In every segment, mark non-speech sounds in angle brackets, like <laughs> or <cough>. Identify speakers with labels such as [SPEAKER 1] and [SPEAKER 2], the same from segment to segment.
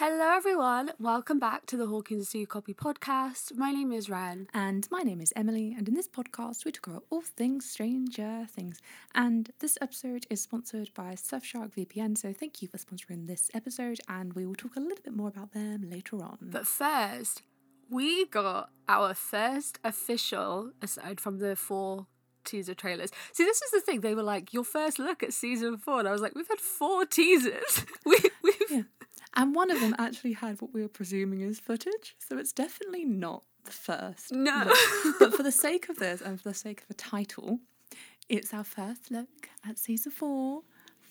[SPEAKER 1] Hello, everyone. Welcome back to the Hawkins Do Copy podcast. My name is Ren.
[SPEAKER 2] And my name is Emily, and in this podcast, we talk about all things Stranger Things. And this episode is sponsored by Surfshark VPN, so thank you for sponsoring this episode, and we will talk a little bit more about them later on.
[SPEAKER 1] But first, we got our first official, aside from the four teaser trailers. See, this is the thing. They were like, your first look at season four. And I was like, we've had four teasers. <laughs> we, we've.
[SPEAKER 2] Yeah. And one of them actually had what we were presuming is footage, so it's definitely not the first.
[SPEAKER 1] No.
[SPEAKER 2] look. but for the sake of this and for the sake of a title, it's our first look at season four.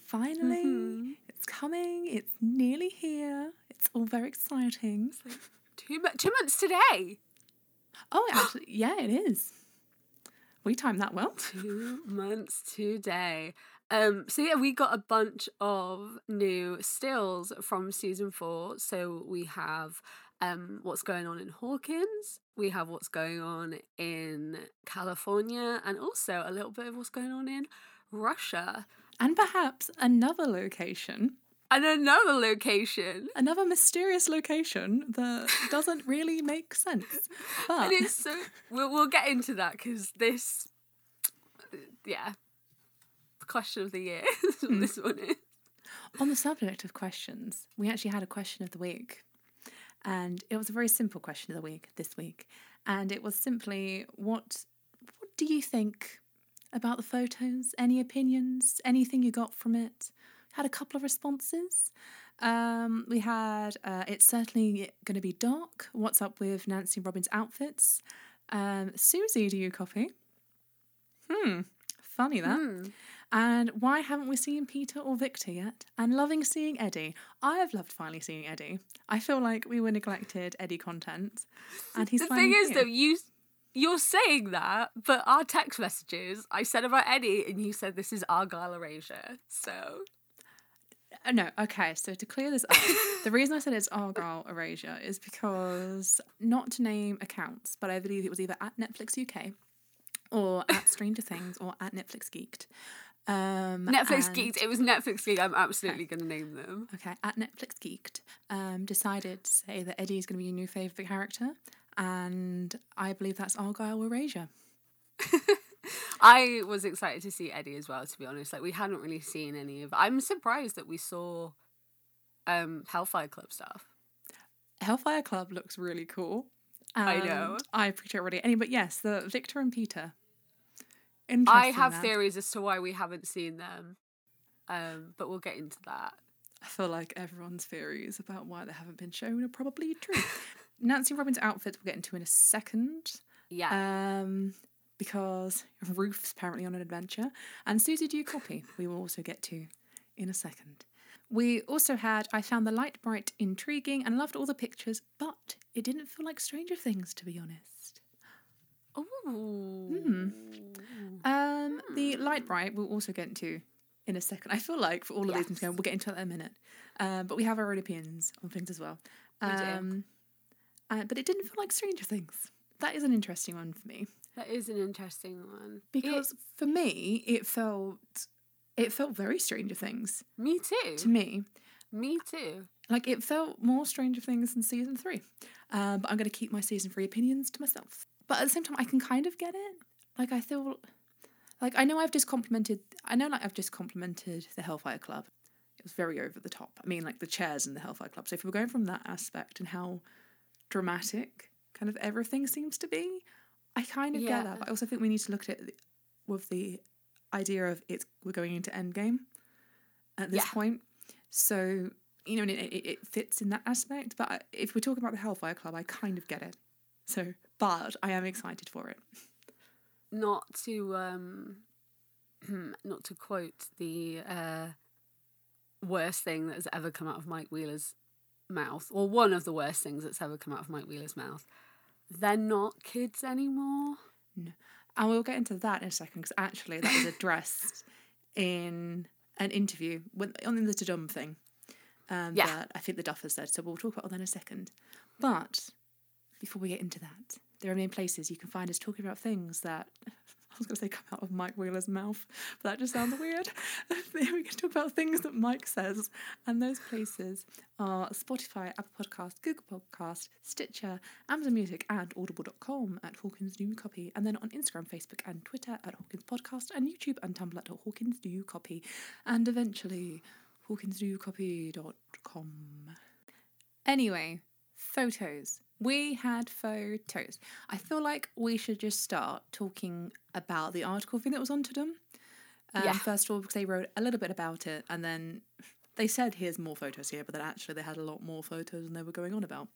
[SPEAKER 2] Finally,
[SPEAKER 1] Mm-hmm.
[SPEAKER 2] it's coming. It's nearly here. It's all very exciting.
[SPEAKER 1] Two, mo- two months today.
[SPEAKER 2] Oh, actually, yeah, it is. We timed that well.
[SPEAKER 1] Two months today. Um, so yeah, we got a bunch of new stills from season four. So we have um what's going on in Hawkins, we have what's going on in California, and also a little bit of what's going on in Russia.
[SPEAKER 2] And perhaps another location,
[SPEAKER 1] And another location.
[SPEAKER 2] another mysterious location that doesn't really make sense. <laughs> But
[SPEAKER 1] And it's so we'll we'll get into that because this yeah. Question of the year. <laughs> what this one is.
[SPEAKER 2] on the subject of questions, we actually had a question of the week. And it was a very simple question of the week this week. And it was simply what what do you think about the photos? Any opinions? Anything you got from it? Had a couple of responses. Um, we had uh, it's certainly going to be dark. What's up with Nancy Robbins' outfits? Um, Susie, do you copy? Hmm, funny that.
[SPEAKER 1] Hmm.
[SPEAKER 2] And why haven't we seen Peter or Victor yet? And loving seeing Eddie. I have loved finally seeing Eddie. I feel like we were neglected Eddie content, and he's
[SPEAKER 1] the thing is
[SPEAKER 2] here.
[SPEAKER 1] though you you're saying that but our text messages i said about eddie and you said this is argyle erasure so
[SPEAKER 2] Uh, no, okay. So to clear this up, <laughs> the reason I said it's Argyle Erasure is because not to name accounts, but I believe it was either at Netflix UK or at Stranger Things or at Netflix Geeked. Um,
[SPEAKER 1] netflix
[SPEAKER 2] and-
[SPEAKER 1] geeked it was netflix geek i'm absolutely going to name them
[SPEAKER 2] Okay, at Netflix Geeked, um, decided to say that Eddie is going to be your new favourite character, and I believe that's Argyle Erasure. <laughs>
[SPEAKER 1] i was excited to see eddie as well to be honest like we hadn't really seen any of i'm surprised that we saw um hellfire club stuff
[SPEAKER 2] Hellfire Club looks really cool.
[SPEAKER 1] I know.
[SPEAKER 2] I appreciate it already. Any, but yes, the Victor and Peter.
[SPEAKER 1] I have
[SPEAKER 2] that.
[SPEAKER 1] theories as to why we haven't seen them um but we'll get into that
[SPEAKER 2] I feel like everyone's theories about why they haven't been shown are probably true. Nancy Robbins' outfit we'll get into in a second.
[SPEAKER 1] yeah
[SPEAKER 2] Um, because Ruth's apparently on an adventure. And Susie, do you copy? We will also get to in a second. We also had I found the Lite-Brite intriguing and loved all the pictures, but it didn't feel like Stranger Things, to be honest.
[SPEAKER 1] Ooh.
[SPEAKER 2] Hmm. Um, the Lite-Brite we'll also get into in a second. I feel like for all of these things, we'll get into that in a minute. Um, but we have our own opinions on things as well.
[SPEAKER 1] We do.
[SPEAKER 2] Um, uh, but it didn't feel like Stranger Things. That is an interesting one for me
[SPEAKER 1] That is an interesting one.
[SPEAKER 2] because for me it felt it felt very Stranger Things
[SPEAKER 1] me too.
[SPEAKER 2] to me.
[SPEAKER 1] Me too.
[SPEAKER 2] Like it felt more Stranger Things than season three. Um, but I'm going to keep my season three opinions to myself. But at the same time, I can kind of get it. Like I feel, like I know I've just complimented. I know like I've just complimented the Hellfire Club. It was very over the top. I mean, like the chairs in the Hellfire Club. So if we're going from that aspect and how dramatic kind of everything seems to be, I kind of
[SPEAKER 1] Yeah.
[SPEAKER 2] get that. But I also think we need to look at it with the idea of it's we're going into Endgame at this
[SPEAKER 1] Yeah.
[SPEAKER 2] point. So you know, it, it fits in that aspect. But if we're talking about the Hellfire Club, I kind of get it. So, but I am excited for it. <laughs>
[SPEAKER 1] Not to um <clears throat> not to quote the uh worst thing that has ever come out of Mike Wheeler's mouth, or one of the worst things that's ever come out of Mike Wheeler's mouth. They're not kids anymore.
[SPEAKER 2] And we'll get into that in a second because actually that was <laughs> addressed in an interview when, on the Dum thing. Um,
[SPEAKER 1] Yeah.
[SPEAKER 2] That I think the Duffers said. So we'll talk about that in a second. But before we get into that, there are many places you can find us talking about things that <laughs> I was going to say come out of Mike Wheeler's mouth, but that just sounds weird. <laughs> we can talk about things that Mike says, and those places are Spotify, Apple Podcast, Google Podcast, Stitcher, Amazon Music, and Audible.com at Hawkins New Copy, and then on Instagram, Facebook, and Twitter at Hawkins Podcast, and YouTube and Tumblr at Hawkins New Copy, and eventually hawkinsnewcopy.com. Anyway, photos. We had photos. I feel like we should just start talking about the article thing that was onto them. Um,
[SPEAKER 1] Yeah.
[SPEAKER 2] First of all, because they wrote a little bit about it, and then they said, "Here's more photos here," but then actually they had a lot more photos than they were going on about.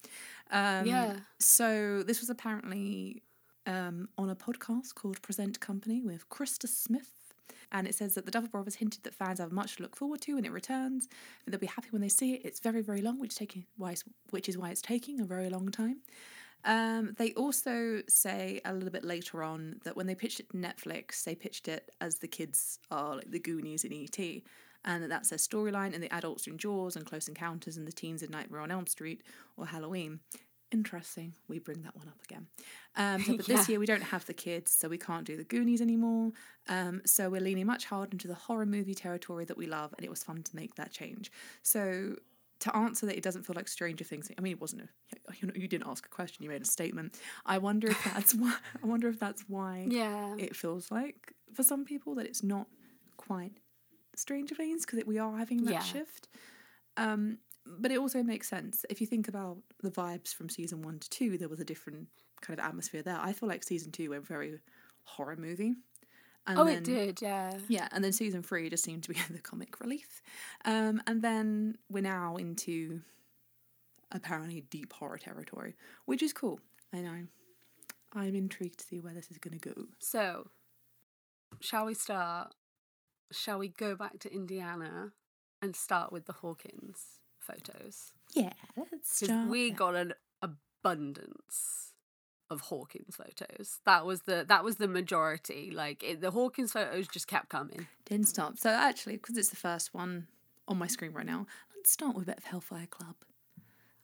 [SPEAKER 2] Um,
[SPEAKER 1] Yeah.
[SPEAKER 2] So this was apparently um, on a podcast called Present Company with Krista Smith. And it says that the Duffer Brothers hinted that fans have much to look forward to when it returns. That they'll be happy when they see it. It's very, very long, which taking why which is why it's taking a very long time. Um, they also say a little bit later on that when they pitched it to Netflix, they pitched it as the kids are like the Goonies in ET, and that that's their storyline, and the adults are in Jaws and Close Encounters, and the teens in Nightmare on Elm Street or Halloween. Interesting. We bring that one up again. Um, <laughs> so, but this year we don't have the kids, so we can't do the Goonies anymore. Um, so we're leaning much harder into the horror movie territory that we love, and it was fun to make that change. So to answer that, it doesn't feel like Stranger Things. I mean, it wasn't a <laughs> you know you didn't ask a question, you made a statement. I wonder if <laughs> that's why. I wonder if that's why
[SPEAKER 1] Yeah.
[SPEAKER 2] it feels like for some people that it's not quite Stranger Things because we are having that
[SPEAKER 1] Yeah.
[SPEAKER 2] shift. Um, but it also makes sense if you think about the vibes from season one to two. There was a different kind of atmosphere there. I feel like season two went very horror movie. And
[SPEAKER 1] oh,
[SPEAKER 2] then-
[SPEAKER 1] it did. Yeah.
[SPEAKER 2] yeah, and then season three just seemed to be <laughs> the comic relief. Um, and then we're now into apparently deep horror territory, which is cool. I know. I'm intrigued to see where this is going to go.
[SPEAKER 1] So, shall we start? Shall we go back to Indiana and start with the Hawkins photos?
[SPEAKER 2] Yeah, let's start.
[SPEAKER 1] we got an abundance of Hawkins photos. That was the that was the majority. Like it, the Hawkins photos just kept coming.
[SPEAKER 2] Didn't stop. So actually, because it's the first one on my screen right now, let's start with a bit of Hellfire Club.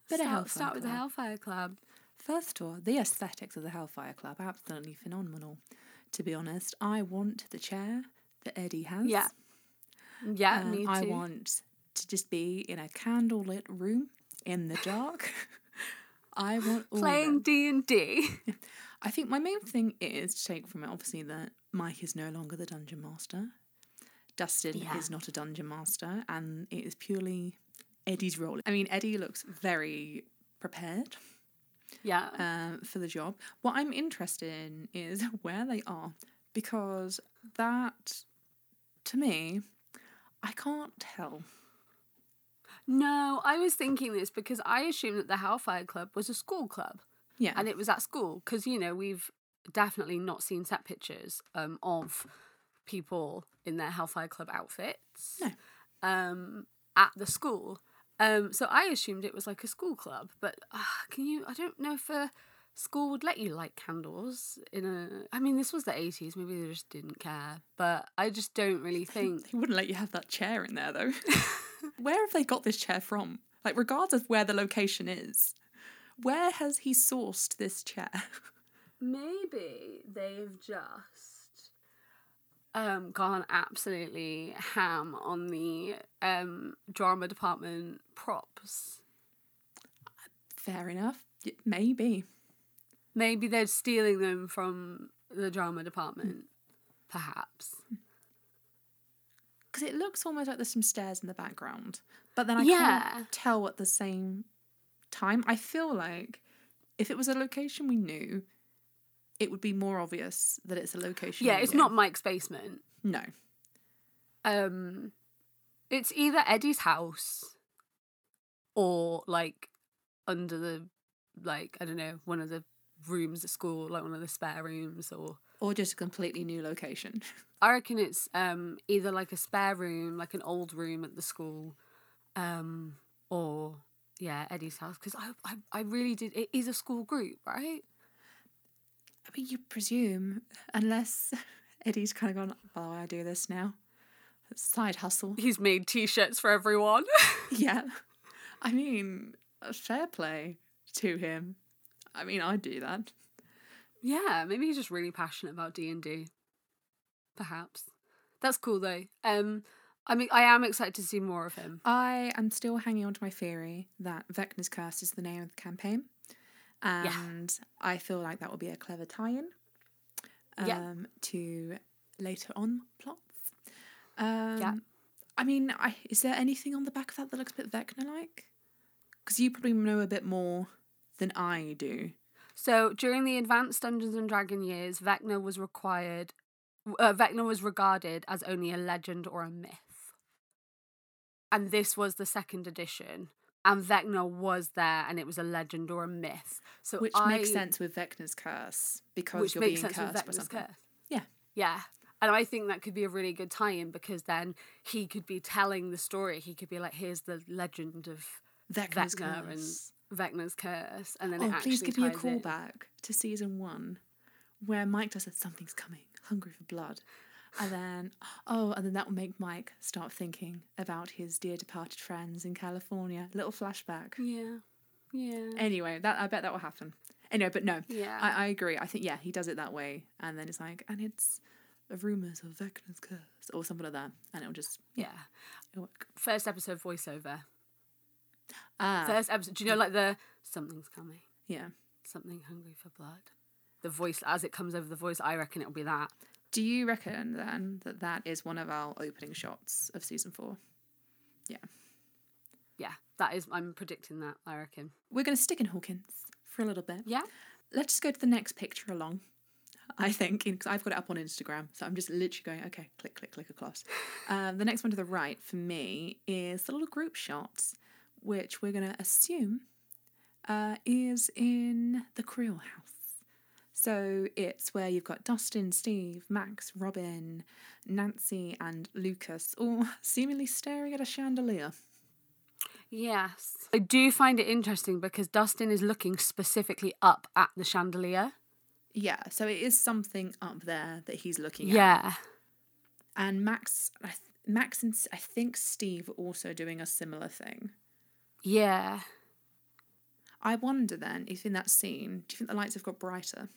[SPEAKER 2] Bit of
[SPEAKER 1] start,
[SPEAKER 2] Hellfire
[SPEAKER 1] start with the
[SPEAKER 2] Club.
[SPEAKER 1] Hellfire Club.
[SPEAKER 2] First of all, the aesthetics of the Hellfire Club absolutely phenomenal. To be honest, I want the chair that Eddie has.
[SPEAKER 1] Yeah. Yeah,
[SPEAKER 2] Um,
[SPEAKER 1] me too.
[SPEAKER 2] I want to just be in a candlelit room in the dark. <laughs> I want
[SPEAKER 1] playing. D and D. <laughs>
[SPEAKER 2] I think my main thing is to take from it, obviously, that Mike is no longer the dungeon master. Dustin
[SPEAKER 1] Yeah.
[SPEAKER 2] is not a dungeon master, and it is purely Eddie's role. I mean, Eddie looks very prepared
[SPEAKER 1] Yeah.
[SPEAKER 2] um, for the job. What I'm interested in is <laughs> where they are, because that, to me, I can't tell.
[SPEAKER 1] No, I was thinking this because I assumed that the Hellfire Club was a school club.
[SPEAKER 2] Yeah,
[SPEAKER 1] and it was at school because you know we've definitely not seen set pictures um, of people in their Hellfire Club outfits
[SPEAKER 2] No.
[SPEAKER 1] um, at the school. Um, so I assumed it was like a school club, but uh, can you? I don't know if a school would let you light candles in a. I mean, this was the eighties. Maybe they just didn't care, but I just don't really <laughs> think.
[SPEAKER 2] They wouldn't let you have that chair in there though. <laughs> where have they got this chair from? Like, regardless of where the location is, where has he sourced this chair?
[SPEAKER 1] Maybe they've just um gone absolutely ham on the um drama department props.
[SPEAKER 2] Fair enough. Maybe.
[SPEAKER 1] Maybe they're stealing them from the drama department, perhaps.
[SPEAKER 2] Because it looks almost like there's some stairs in the background. But then I
[SPEAKER 1] Yeah.
[SPEAKER 2] can't tell at the same time. I feel like if it was a location we knew, it would be more obvious that it's a location.
[SPEAKER 1] Yeah, it's
[SPEAKER 2] knew.
[SPEAKER 1] not Mike's basement.
[SPEAKER 2] No.
[SPEAKER 1] Um it's either Eddie's house or like under the like I don't know, one of the rooms at school, like one of the spare rooms or
[SPEAKER 2] Or just a completely new location. <laughs>
[SPEAKER 1] I reckon it's um either like a spare room, like an old room at the school, um, or yeah, Eddie's house. Because I, I I really did. It is a school group, right?
[SPEAKER 2] I mean, you presume, unless <laughs> Eddie's kind of gone, oh, I do this now. Side hustle.
[SPEAKER 1] He's made T-shirts for everyone. <laughs>
[SPEAKER 2] yeah. I mean, fair play to him. I mean, I'd do that.
[SPEAKER 1] Yeah, maybe he's just really passionate about D and D. perhaps. That's cool though. Um, I mean, I am excited to see more of him.
[SPEAKER 2] I am still hanging on to my theory that Vecna's Curse is the name of the campaign. And I feel like that will be a clever tie in um,
[SPEAKER 1] Yeah.
[SPEAKER 2] to later on plots. Um, I mean, I, is there anything on the back of that that looks a bit Vecna like? Because you probably know a bit more than I do.
[SPEAKER 1] So during the advanced Dungeons and Dragon years, Vecna was required. Uh, Vecna was regarded as only a legend or a myth, and this was the second edition. And Vecna was there, and it was a legend or a myth. So
[SPEAKER 2] Which
[SPEAKER 1] I,
[SPEAKER 2] makes sense with Vecna's Curse because
[SPEAKER 1] Which
[SPEAKER 2] you're
[SPEAKER 1] makes
[SPEAKER 2] being
[SPEAKER 1] sense with
[SPEAKER 2] cursed by
[SPEAKER 1] Vecna's
[SPEAKER 2] something.
[SPEAKER 1] curse.
[SPEAKER 2] Yeah.
[SPEAKER 1] Yeah. And I think that could be a really good tie-in because then he could be telling the story. He could be like, "Here's the legend of
[SPEAKER 2] Vecna's
[SPEAKER 1] Vecna
[SPEAKER 2] Curse.
[SPEAKER 1] Vecna's curse," and then it
[SPEAKER 2] Oh,
[SPEAKER 1] actually
[SPEAKER 2] please give me a
[SPEAKER 1] ties in.
[SPEAKER 2] callback to season one where Mike does that something's coming, hungry for blood. And then, oh, and then that will make Mike start thinking about his dear departed friends in California. Little flashback.
[SPEAKER 1] Yeah, yeah,
[SPEAKER 2] Anyway, that I bet that will happen. Anyway, but no,
[SPEAKER 1] yeah.
[SPEAKER 2] I, I agree. I think, yeah, he does it that way. And then it's like, and it's rumours of Vecna's curse or something like that. And it'll just,
[SPEAKER 1] yeah.
[SPEAKER 2] it'll.
[SPEAKER 1] First episode voiceover.
[SPEAKER 2] Ah,
[SPEAKER 1] First episode. Do you know like the something's coming,
[SPEAKER 2] yeah.
[SPEAKER 1] something hungry for blood? The voice as it comes over the voice. I reckon it'll be that.
[SPEAKER 2] Do you reckon then that that is one of our opening shots of season four?
[SPEAKER 1] Yeah, Yeah, that is. I'm predicting that. I reckon.
[SPEAKER 2] We're going to stick in Hawkins for a little bit.
[SPEAKER 1] Yeah.
[SPEAKER 2] Let's just go to the next picture along. I think because I've got it up on Instagram, so I'm just literally going okay, click, click, click across. Um, the next one to the right for me is the little group shots, which we're going to assume uh, is in the Creel house. So it's where you've got Dustin, Steve, Max, Robin, Nancy, and Lucas all <laughs> seemingly staring at a chandelier.
[SPEAKER 1] Yes. I do find it interesting because Dustin is looking specifically up at the chandelier.
[SPEAKER 2] Yeah, so it is something up there that he's looking at.
[SPEAKER 1] Yeah.
[SPEAKER 2] And Max, Max and I think Steve are also doing a similar thing.
[SPEAKER 1] Yeah.
[SPEAKER 2] I wonder then if in that scene, do you think the lights have got brighter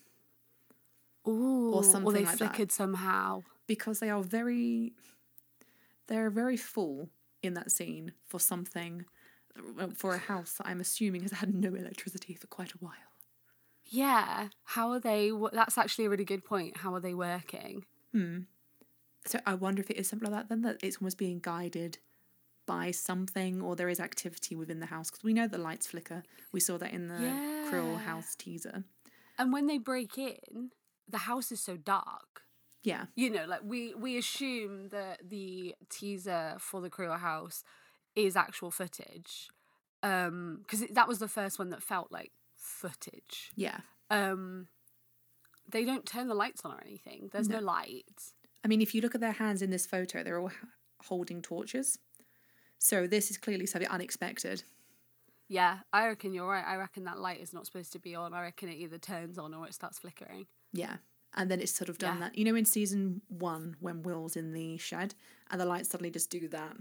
[SPEAKER 1] Ooh. Or
[SPEAKER 2] something
[SPEAKER 1] they
[SPEAKER 2] like that.
[SPEAKER 1] flickered somehow.
[SPEAKER 2] because they are very, they're very full in that scene for something, uh, for a house that I'm assuming has had no electricity for quite a while.
[SPEAKER 1] Yeah. How are they? That's actually a really good point. How are they working?
[SPEAKER 2] Hmm. So I wonder if it is something like that then that it's almost being guided by something or there is activity within the house because we know the lights flicker. We saw that in the Creel
[SPEAKER 1] Yeah.
[SPEAKER 2] house teaser.
[SPEAKER 1] And when they break in, the house is so dark.
[SPEAKER 2] Yeah.
[SPEAKER 1] You know, like we we assume that the teaser for the Creel House is actual footage, um, because that was the first one that felt like footage.
[SPEAKER 2] Yeah.
[SPEAKER 1] Um, they don't turn the lights on or anything. There's no, light.
[SPEAKER 2] I mean, if you look at their hands in this photo, they're all holding torches. So this is clearly something unexpected.
[SPEAKER 1] Yeah, I reckon you're right. I reckon that light is not supposed to be on. I reckon it either turns on or it starts flickering.
[SPEAKER 2] Yeah. And then it's sort of done
[SPEAKER 1] Yeah.
[SPEAKER 2] that. You know, in season one, when Will's in the shed and the lights suddenly just do that.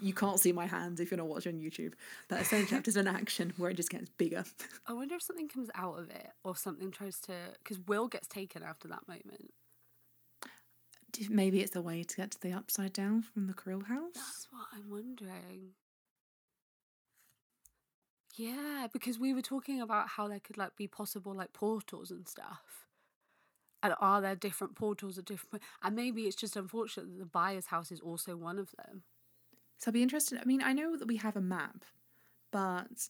[SPEAKER 2] You can't see my hands if you're not watching on YouTube. But essentially, just an action where it just gets bigger. <laughs>
[SPEAKER 1] I wonder if something comes out of it or something tries to. Because Will gets taken after that moment.
[SPEAKER 2] Maybe it's the way to get to the upside down from the Creel house.
[SPEAKER 1] That's what I'm wondering. Yeah, because we were talking about how there could like be possible like portals and stuff. And are there different portals at different and maybe it's just unfortunate that the Byers' house is also one of them.
[SPEAKER 2] So I'd be interested. I mean, I know that we have a map, but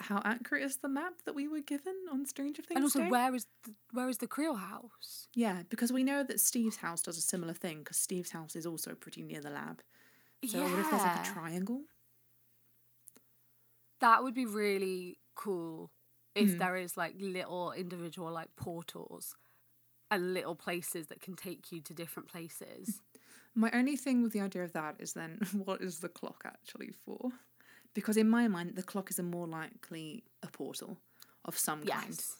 [SPEAKER 2] how accurate is the map that we were given on Stranger Things?
[SPEAKER 1] and also
[SPEAKER 2] Day?
[SPEAKER 1] where is the, where is the Creel house?
[SPEAKER 2] Yeah, because we know that Steve's house does a similar thing because Steve's house is also pretty near the lab. So what if there's like a triangle?
[SPEAKER 1] That would be really cool if
[SPEAKER 2] Mm.
[SPEAKER 1] there is like little individual like portals and little places that can take you to different places. <laughs>
[SPEAKER 2] My only thing with the idea of that is then <laughs> what is the clock actually for? Because in my mind, the clock is a more likely a portal of some kind.
[SPEAKER 1] Yes.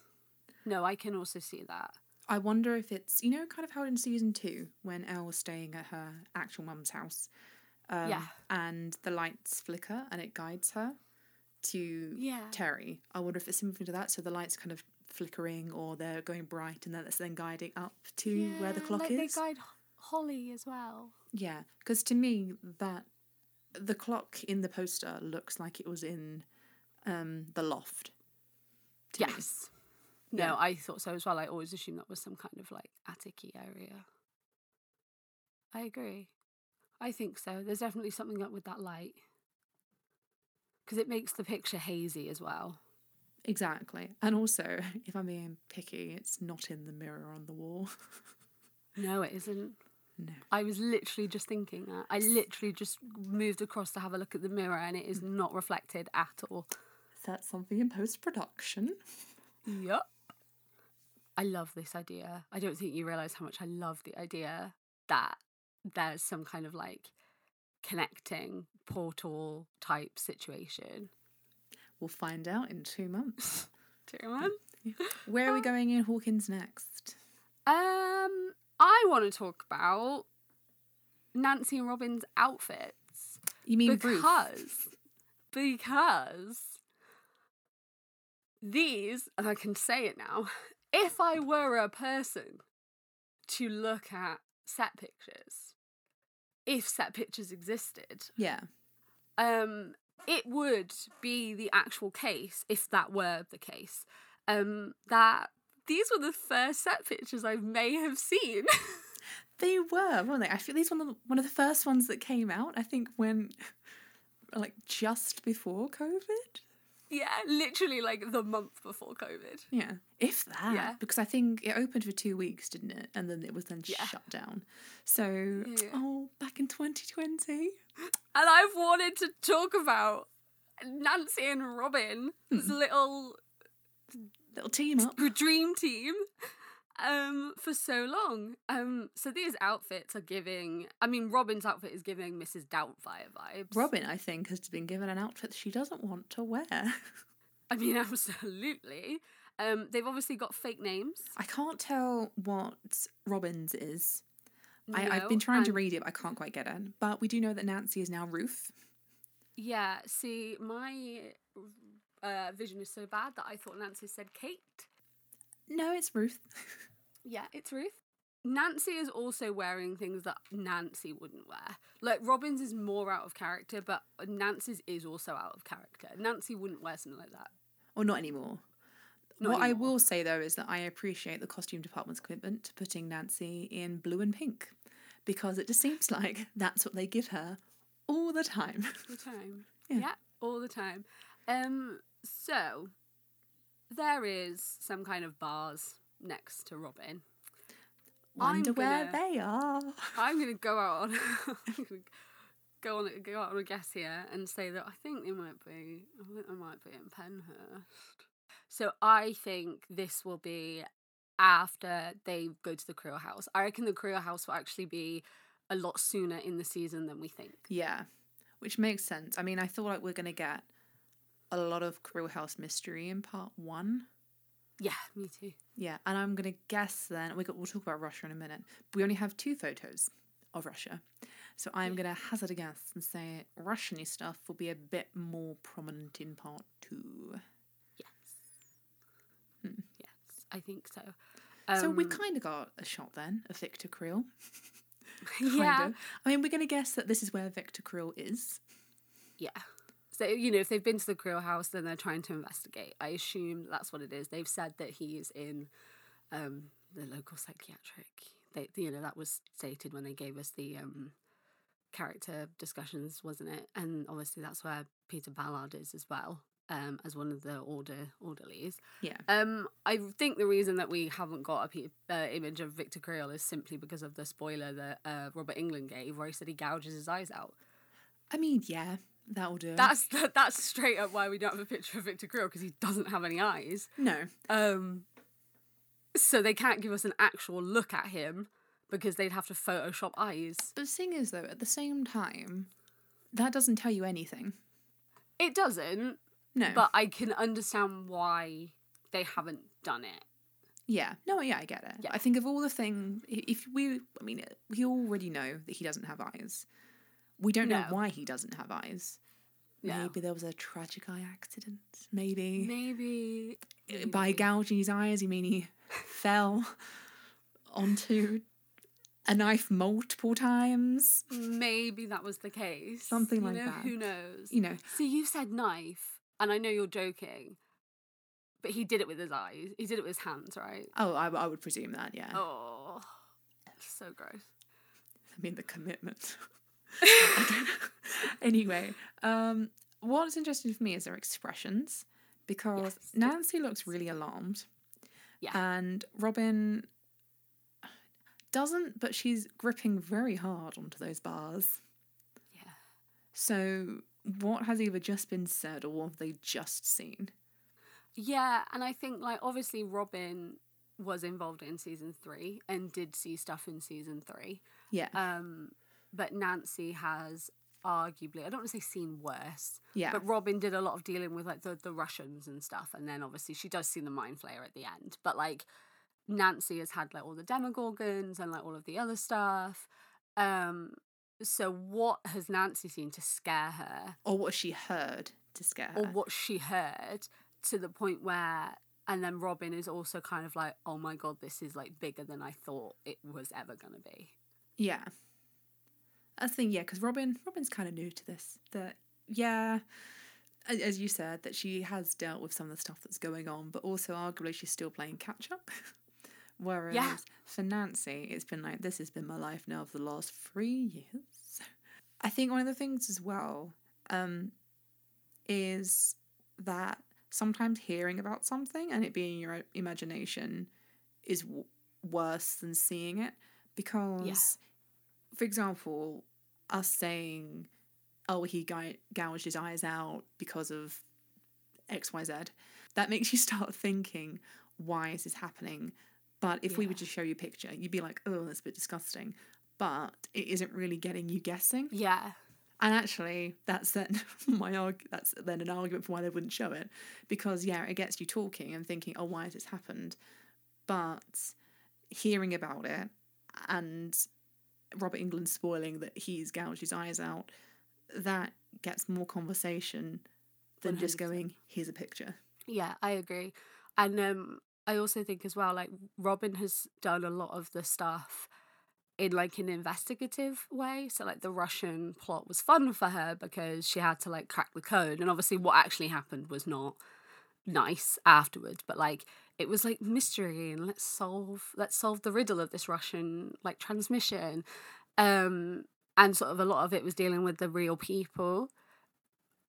[SPEAKER 1] No, I can also see that.
[SPEAKER 2] I wonder if it's you know kind of how in season two when Elle was staying at her actual mum's house, um,
[SPEAKER 1] Yeah.
[SPEAKER 2] and the lights flicker and it guides her to
[SPEAKER 1] Yeah.
[SPEAKER 2] Terry. I wonder if it's something to that. So the lights kind of flickering or they're going bright and then it's then guiding up to where the
[SPEAKER 1] Yeah,
[SPEAKER 2] clock
[SPEAKER 1] like
[SPEAKER 2] is.
[SPEAKER 1] They guide Holly as well.
[SPEAKER 2] Yeah, because to me that the clock in the poster looks like it was in um the loft. to me.
[SPEAKER 1] Yes. No,
[SPEAKER 2] Yeah.
[SPEAKER 1] I thought so as well. I always assumed that was some kind of like attic area. I agree. I think so. There's definitely something up with that light. Because it makes the picture hazy as well.
[SPEAKER 2] Exactly. And also, <laughs> if I'm being picky, it's not in the mirror on the wall. <laughs>
[SPEAKER 1] No, it isn't.
[SPEAKER 2] No.
[SPEAKER 1] I was literally just thinking that. I literally just moved across to have a look at the mirror and it is not reflected at all.
[SPEAKER 2] Is that something in post production?
[SPEAKER 1] Yep. I love this idea. I don't think you realise how much I love the idea that there's some kind of like connecting portal type situation.
[SPEAKER 2] We'll find out in two months. <laughs>
[SPEAKER 1] You remember?
[SPEAKER 2] Where are we <laughs> going in Hawkins next?
[SPEAKER 1] Um, I want to talk about Nancy and Robin's outfits.
[SPEAKER 2] You mean
[SPEAKER 1] because because these, and I can say it now, <laughs> if I were a person to look at set pictures, if set pictures existed,
[SPEAKER 2] Yeah.
[SPEAKER 1] um, it would be the actual case, if that were the case, um, that these were the first set pictures I may have seen. <laughs>
[SPEAKER 2] They were, weren't they? I feel these were one of the- one of the first ones that came out. I think when, <laughs> like, just before COVID.
[SPEAKER 1] yeah, literally like the month before COVID.
[SPEAKER 2] Yeah, if that.
[SPEAKER 1] Yeah.
[SPEAKER 2] Because I think it opened for two weeks, didn't it? And then it was then
[SPEAKER 1] Yeah.
[SPEAKER 2] shut down. So,
[SPEAKER 1] Yeah.
[SPEAKER 2] oh, back in 2020.
[SPEAKER 1] And I've wanted to talk about Nancy and Robin's hmm. little
[SPEAKER 2] Little team up.
[SPEAKER 1] dream team um for so long um so these outfits are giving i mean robin's outfit is giving mrs doubtfire vibes
[SPEAKER 2] Robin, I think, has been given an outfit she doesn't want to wear.
[SPEAKER 1] i mean <laughs> absolutely um they've obviously got fake names
[SPEAKER 2] I can't tell what Robin's is. I, I've been trying to read it, but I can't quite get it. But we do know that Nancy is now Ruth.
[SPEAKER 1] yeah see my uh vision is so bad that i thought nancy said kate
[SPEAKER 2] No, it's Ruth. <laughs>
[SPEAKER 1] Yeah, it's Ruth. Nancy is also wearing things that Nancy wouldn't wear. Like Robin's is more out of character, but Nancy's is also out of character. Nancy wouldn't wear something like that.
[SPEAKER 2] or not anymore.
[SPEAKER 1] Not
[SPEAKER 2] what I will say though is that I appreciate the costume department's commitment to putting Nancy in blue and pink because it just seems <laughs> like that's what they give her all the time.
[SPEAKER 1] All the time. <laughs>
[SPEAKER 2] Yeah.
[SPEAKER 1] Yeah. all the time. Um, so there is some kind of bars next to Robin. I'm
[SPEAKER 2] Wonder where
[SPEAKER 1] gonna-
[SPEAKER 2] they are.
[SPEAKER 1] I'm gonna go <laughs> out on <laughs> go on go out on a guess here and say that I think they might be I think they might be in Pennhurst. So I think this will be after they go to the Creel House. I reckon the Creel House will actually be a lot sooner in the season than we think.
[SPEAKER 2] Yeah, which makes sense. I mean, I thought like we're gonna get a lot of Creel House mystery in part one.
[SPEAKER 1] Yeah, me too.
[SPEAKER 2] Yeah, and I'm gonna guess then we got, we'll talk about Russia in a minute. But we only have two photos of Russia, so I'm gonna hazard a guess and say Russian stuff will be a bit more prominent in part two.
[SPEAKER 1] Yes. Yes, I think so.
[SPEAKER 2] so we
[SPEAKER 1] Um,
[SPEAKER 2] kind of got a shot then of Victor Creel. <laughs>
[SPEAKER 1] yeah.
[SPEAKER 2] Of. I mean, we're gonna guess that this is where Victor Creel is.
[SPEAKER 1] Yeah. So, you know, if they've been to the Creel house, then they're trying to investigate. I assume that's what it is. They've said that he is in um, the local psychiatric. They, you know, that was stated when they gave us the um, character discussions, wasn't it? And obviously, that's where Peter Ballard is as well, um, as one of the order orderlies.
[SPEAKER 2] Yeah.
[SPEAKER 1] Um, I think the reason that we haven't got a pe- uh, image of Victor Creel is simply because of the spoiler that uh, Robert Englund gave, where he said he gouges his eyes out.
[SPEAKER 2] I mean, yeah, that'll do.
[SPEAKER 1] That's that's straight up why we don't have a picture of Victor Creel because he doesn't have any eyes.
[SPEAKER 2] no.
[SPEAKER 1] Um, so they can't give us an actual look at him because they'd have to Photoshop eyes.
[SPEAKER 2] But the thing is, though, at the same time, that doesn't tell you anything.
[SPEAKER 1] It doesn't,
[SPEAKER 2] No.
[SPEAKER 1] but I can understand why they haven't done it.
[SPEAKER 2] Yeah, no, yeah, I get it.
[SPEAKER 1] Yeah.
[SPEAKER 2] I think of all the things, if we, I mean, we already know that he doesn't have eyes. We don't know why he doesn't have eyes.
[SPEAKER 1] No.
[SPEAKER 2] Maybe there was a tragic eye accident. Maybe,
[SPEAKER 1] Maybe
[SPEAKER 2] Uh, by gouging his eyes, you mean he <laughs> fell onto a knife multiple times.
[SPEAKER 1] maybe that was the case.
[SPEAKER 2] Something
[SPEAKER 1] You
[SPEAKER 2] like
[SPEAKER 1] know,
[SPEAKER 2] that.
[SPEAKER 1] Who knows?
[SPEAKER 2] You know,
[SPEAKER 1] See, you said knife, and I know you're joking, but he did it with his eyes. He did it with his hands, right?
[SPEAKER 2] oh, I, I would presume that, yeah.
[SPEAKER 1] Oh, so gross.
[SPEAKER 2] I mean, the commitment. <laughs> I don't know. anyway, um, what's interesting for me is their expressions because
[SPEAKER 1] Yes.
[SPEAKER 2] Nancy looks really alarmed.
[SPEAKER 1] Yeah.
[SPEAKER 2] And Robin doesn't, but she's gripping very hard onto those bars.
[SPEAKER 1] Yeah.
[SPEAKER 2] So, what has either just been said or what have they just seen?
[SPEAKER 1] Yeah, and I think like obviously Robin was involved in season three and did see stuff in season three.
[SPEAKER 2] Yeah.
[SPEAKER 1] Um, but Nancy has arguably I don't want to say seen worse,
[SPEAKER 2] yeah.
[SPEAKER 1] but Robin did a lot of dealing with like the, the Russians and stuff, and then obviously she does see the mind flayer at the end. But like Nancy has had like all the demogorgons and like all of the other stuff. Um, so what has Nancy seen to scare her?
[SPEAKER 2] or what she heard to scare her.
[SPEAKER 1] or what she heard to the point where and then Robin is also kind of like, oh my god, this is like bigger than I thought it was ever gonna be.
[SPEAKER 2] Yeah. That's the thing, yeah, because Robin Robin's kind of new to this. That yeah, as you said, that she has dealt with some of the stuff that's going on, but also arguably she's still playing catch up. <laughs> Whereas for Nancy, it's been like this has been my life now for the last three years. I think one of the things as well um, is that sometimes hearing about something and it being your imagination is w- worse than seeing it because for example us saying oh he gou- gouged his eyes out because of xyz that makes <laughs> you start thinking why is this happening but if we were
[SPEAKER 1] Yeah.
[SPEAKER 2] to show you a picture you'd be like oh that's a bit disgusting but it isn't really getting you guessing
[SPEAKER 1] Yeah.
[SPEAKER 2] and actually, that's then <laughs> my arg- that's then an argument for why they wouldn't show it, because yeah, it gets you talking and thinking, oh, why has this happened? But hearing about it and Robert Englund spoiling that he's gouged his eyes out, that gets more conversation than just
[SPEAKER 1] 100%.
[SPEAKER 2] going, here's a picture.
[SPEAKER 1] Yeah, I agree. And um I also think as well, like Robin has done a lot of the stuff in like an investigative way. So like the Russian plot was fun for her because she had to like crack the code. And obviously what actually happened was not nice afterwards. But like it was like mystery and let's solve let's solve the riddle of this Russian like transmission. Um and sort of a lot of it was dealing with the real people.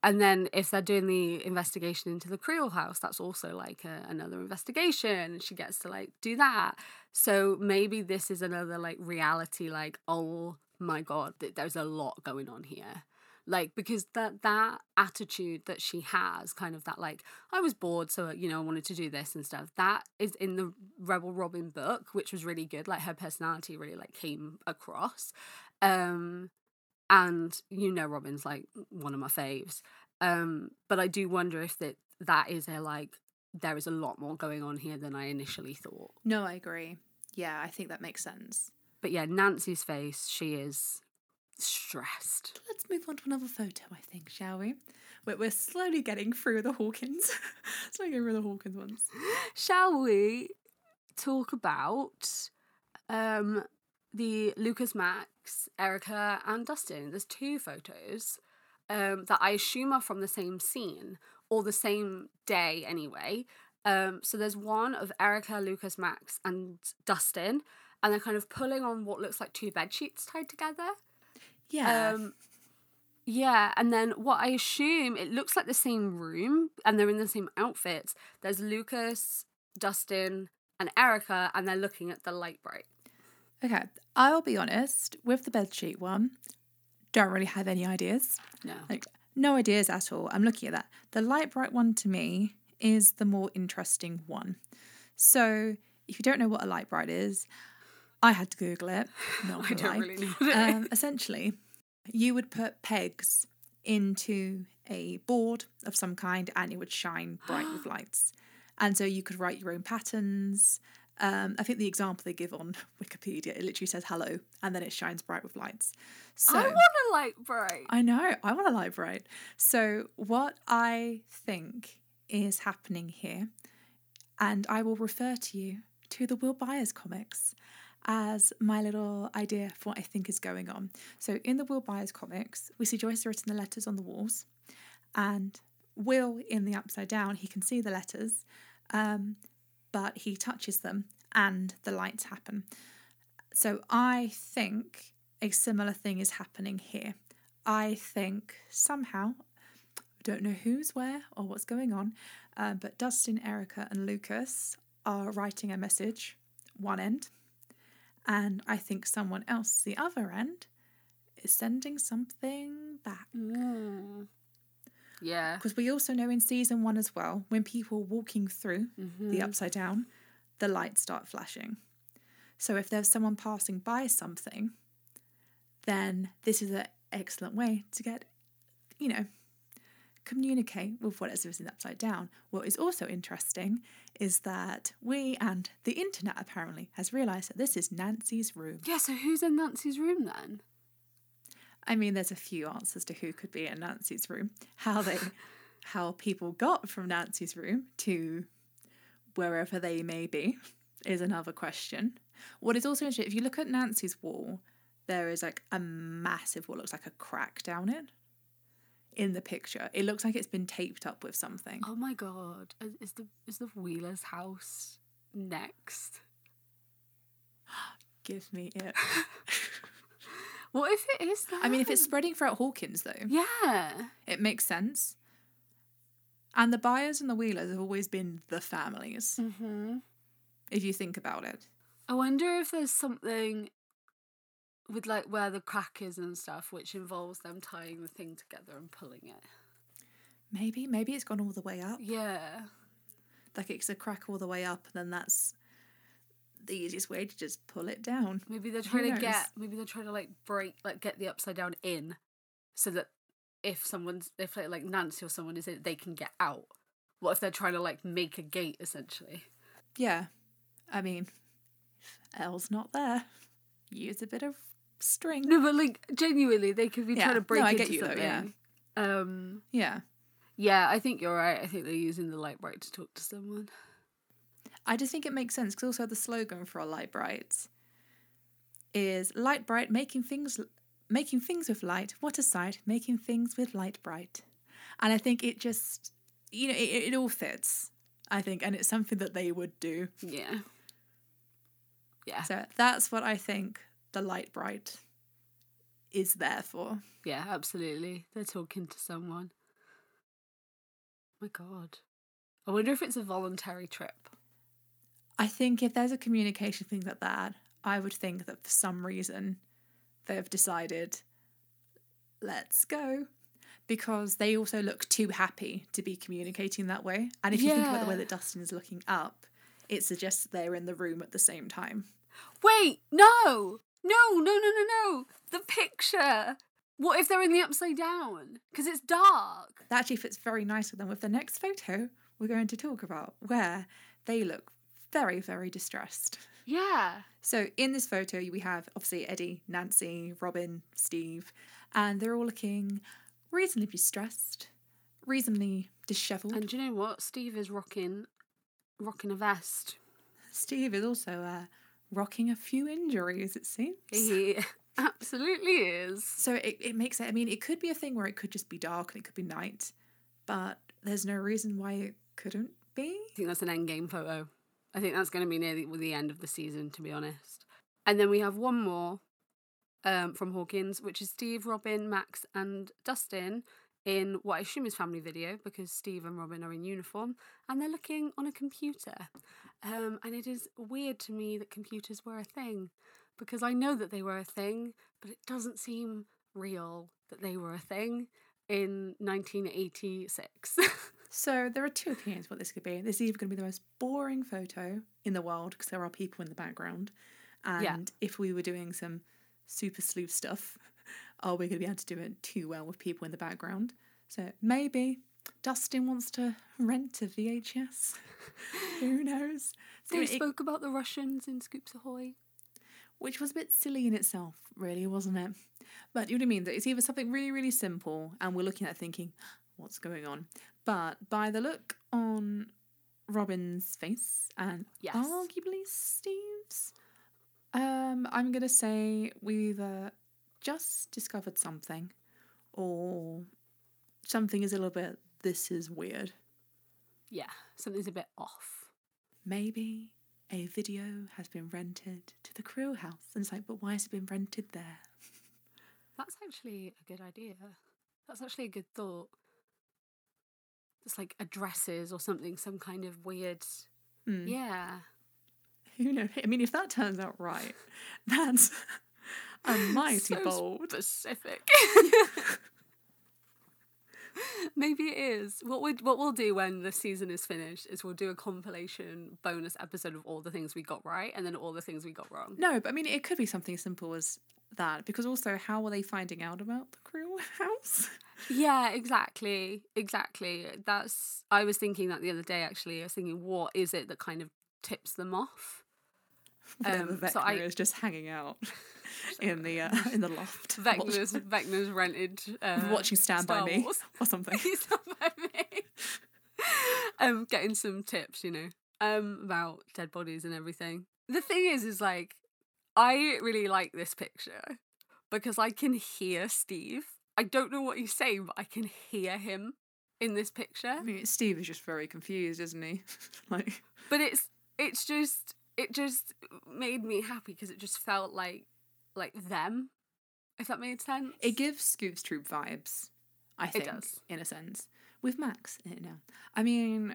[SPEAKER 1] And then if they're doing the investigation into the Creel house, that's also like a, another investigation. And she gets to like do that. So maybe this is another like reality, like, oh my God, th- there's a lot going on here. Like, because that that attitude that she has, kind of that like, I was bored, so you know, I wanted to do this and stuff. That is in the Rebel Robin book, which was really good. Like her personality really like came across. Um and you know Robin's like one of my faves. Um, but I do wonder if that that is a like there is a lot more going on here than I initially thought.
[SPEAKER 2] No, I agree. Yeah, I think that makes sense.
[SPEAKER 1] But yeah, Nancy's face, she is stressed.
[SPEAKER 2] Let's move on to another photo, I think, shall we? We're, we're slowly getting through the Hawkins. <laughs> slowly getting through the Hawkins ones.
[SPEAKER 1] Shall we talk about um the Lucas Max, Erica, and Dustin? There's two photos um that I assume are from the same scene or the same day anyway. Um so there's one of Erica, Lucas Max, and Dustin, and they're kind of pulling on what looks like two bed sheets tied together.
[SPEAKER 2] Yeah.
[SPEAKER 1] Um, yeah, and then what I assume it looks like the same room, and they're in the same outfits. There's Lucas, Dustin, and Erica, and they're looking at the Lite-Brite.
[SPEAKER 2] okay, I'll be honest, with the bedsheet one, don't really have any ideas.
[SPEAKER 1] No,
[SPEAKER 2] Like, no ideas at all. I'm looking at that. The Lite-Brite one to me is the more interesting one. So, if you don't know what a Lite-Brite is, I had to Google it. Not <laughs>
[SPEAKER 1] I don't
[SPEAKER 2] lie.
[SPEAKER 1] really know. It
[SPEAKER 2] um, essentially, you would put pegs into a board of some kind and it would shine bright with <gasps> lights. And so you could write your own patterns. Um, I think the example they give on <laughs> Wikipedia, it literally says hello and then it shines bright with lights. So
[SPEAKER 1] I want a light bright.
[SPEAKER 2] I know, I want a Lite-Brite. So, what I think is happening here, and I will refer to you to the Will Byers comics. As my little idea for what I think is going on. So in the Will Byers comics, we see Joyce written the letters on the walls, and Will in the Upside Down, he can see the letters, um, but he touches them and the lights happen. So I think a similar thing is happening here. I think somehow, don't know who's where or what's going on, uh, but Dustin, Erica, and Lucas are writing a message, one end, and I think someone else, the other end, is sending something back.
[SPEAKER 1] Mm. Yeah.
[SPEAKER 2] Because we also know in season one as well, when people are walking through
[SPEAKER 1] Mm-hmm.
[SPEAKER 2] the upside down, the lights start flashing. So if there's someone passing by something, then this is an excellent way to get, you know, communicate with what is the upside down. What is also interesting is that we and the internet apparently has realised that this is Nancy's room.
[SPEAKER 1] Yeah, so who's in Nancy's room then?
[SPEAKER 2] I mean, there's a few answers to who could be in Nancy's room. How they, <laughs> how people got from Nancy's room to wherever they may be is another question. What is also interesting, if you look at Nancy's wall, there is like a massive what looks like a crack down it. In the picture, it looks like it's been taped up with something.
[SPEAKER 1] Oh my god. Is- the is the Wheeler's house next? <gasps>
[SPEAKER 2] Give me it. <laughs>
[SPEAKER 1] What if it is that?
[SPEAKER 2] I mean, if it's spreading throughout Hawkins, though,
[SPEAKER 1] Yeah.
[SPEAKER 2] it makes sense. And the Byers and the Wheelers have always been the families,
[SPEAKER 1] Mm-hmm.
[SPEAKER 2] if you think about it.
[SPEAKER 1] I wonder if there's something with like where the crack is and stuff, which involves them tying the thing together and pulling it.
[SPEAKER 2] Maybe, maybe it's gone all the way up.
[SPEAKER 1] Yeah.
[SPEAKER 2] Like it's a crack all the way up, and then that's the easiest way to just pull it down.
[SPEAKER 1] Maybe they're trying to get maybe they're trying to like break like get the upside down in so that if someone's if like, like Nancy or someone is in they can get out. What if they're trying to like make a gate essentially?
[SPEAKER 2] Yeah, I mean, El's not there, use a bit of string.
[SPEAKER 1] No, but like genuinely they could be
[SPEAKER 2] Yeah.
[SPEAKER 1] trying to
[SPEAKER 2] No,
[SPEAKER 1] break
[SPEAKER 2] I
[SPEAKER 1] into
[SPEAKER 2] you though,
[SPEAKER 1] something.
[SPEAKER 2] yeah.
[SPEAKER 1] Um
[SPEAKER 2] Yeah,
[SPEAKER 1] yeah, I think you're right. I think they're using the Lite-Brite to talk to someone.
[SPEAKER 2] I just think it makes sense because also the slogan for a Lite-Brite is Lite-Brite, making things making things with light. What a sight, making things with Lite-Brite. And I think it just you know it, it all fits. I think, and it's something that they would do.
[SPEAKER 1] Yeah. Yeah.
[SPEAKER 2] So that's what I think the Lite-Brite is there for.
[SPEAKER 1] Yeah, absolutely. They're talking to someone. My God. I wonder if it's a voluntary trip.
[SPEAKER 2] I think if there's a communication thing like that, I would think that for some reason they've decided, let's go. Because they also look too happy to be communicating that way. And if you think about the way that Dustin is looking up, it suggests that they're in the room at the same time.
[SPEAKER 1] Wait, no! No, no, no, no, no! The picture! What if they're in the upside down? Because it's dark.
[SPEAKER 2] That actually fits very nicely then with the next photo we're going to talk about, where they look very, very distressed.
[SPEAKER 1] Yeah.
[SPEAKER 2] So in this photo, we have obviously Eddie, Nancy, Robin, Steve, and they're all looking reasonably stressed, reasonably dishevelled.
[SPEAKER 1] And do you know what? Steve is rocking rocking a vest.
[SPEAKER 2] Steve is also uh, rocking a few injuries, it seems.
[SPEAKER 1] He <laughs> absolutely is.
[SPEAKER 2] So it, it makes it, I mean, it could be a thing where it could just be dark and it could be night, but there's no reason why it couldn't be.
[SPEAKER 1] I think that's an end game photo. I think that's going to be near the, the end of the season, to be honest. And then we have one more um, from Hawkins, which is Steve, Robin, Max, and Dustin in what I assume is family video because Steve and Robin are in uniform and they're looking on a computer. Um, and it is weird to me that computers were a thing because I know that they were a thing, but it doesn't seem real that they were a thing in 1986. <laughs>
[SPEAKER 2] So there are two opinions what this could be. This is either going to be the most boring photo in the world because there are people in the background, and
[SPEAKER 1] Yeah.
[SPEAKER 2] if we were doing some super sleuth stuff, are we going to be able to do it too well with people in the background? So maybe Dustin wants to rent a VHS. <laughs> Who knows? So
[SPEAKER 1] they
[SPEAKER 2] it-
[SPEAKER 1] spoke about the Russians in Scoops Ahoy.
[SPEAKER 2] which was a bit silly in itself, really, wasn't it? But you know what I mean? That it's either something really, really simple, and we're looking at it thinking, what's going on? But by the look on Robin's face and
[SPEAKER 1] Yes.
[SPEAKER 2] arguably Steve's, Um, I'm gonna say we either just discovered something, or something is a little bit. This is weird.
[SPEAKER 1] Yeah, something's a bit off.
[SPEAKER 2] Maybe a video has been rented to the Creel house, and it's like, but why has it been rented there? <laughs>
[SPEAKER 1] That's actually a good idea. That's actually a good thought. It's like addresses or something, some kind of weird.
[SPEAKER 2] Hmm.
[SPEAKER 1] Yeah.
[SPEAKER 2] Who knows? I mean, if that turns out right, <laughs> that's <laughs> a mighty
[SPEAKER 1] So
[SPEAKER 2] bold.
[SPEAKER 1] Specific. <laughs> Maybe it is. What we what we'll do when the season is finished is we'll do a compilation bonus episode of all the things we got right and then all the things we got wrong.
[SPEAKER 2] No, but I mean, it could be something as simple as that. Because also, how are they finding out about the Creel <laughs> house?
[SPEAKER 1] Yeah, exactly. Exactly. That's I was thinking that the other day actually. I was thinking what is it that kind of tips them off? <laughs> Um,
[SPEAKER 2] the
[SPEAKER 1] so I-
[SPEAKER 2] is just hanging out <laughs> in the uh, in the loft, <laughs>
[SPEAKER 1] Vecna's Vecna's rented <laughs> uh,
[SPEAKER 2] watching Stand
[SPEAKER 1] Star
[SPEAKER 2] by Me
[SPEAKER 1] Wars.
[SPEAKER 2] or something.
[SPEAKER 1] Not by me. um, getting some tips, you know, um, about dead bodies and everything. The thing is, is like, I really like this picture because I can hear Steve. I don't know what he's saying, but I can hear him in this picture.
[SPEAKER 2] I mean, Steve is just very confused, isn't he? like,
[SPEAKER 1] But it's it's just it just made me happy because it just felt like like them, if that made sense.
[SPEAKER 2] it gives Scoops Troop vibes. I think,
[SPEAKER 1] does.
[SPEAKER 2] in a sense, with Max in it now. I mean,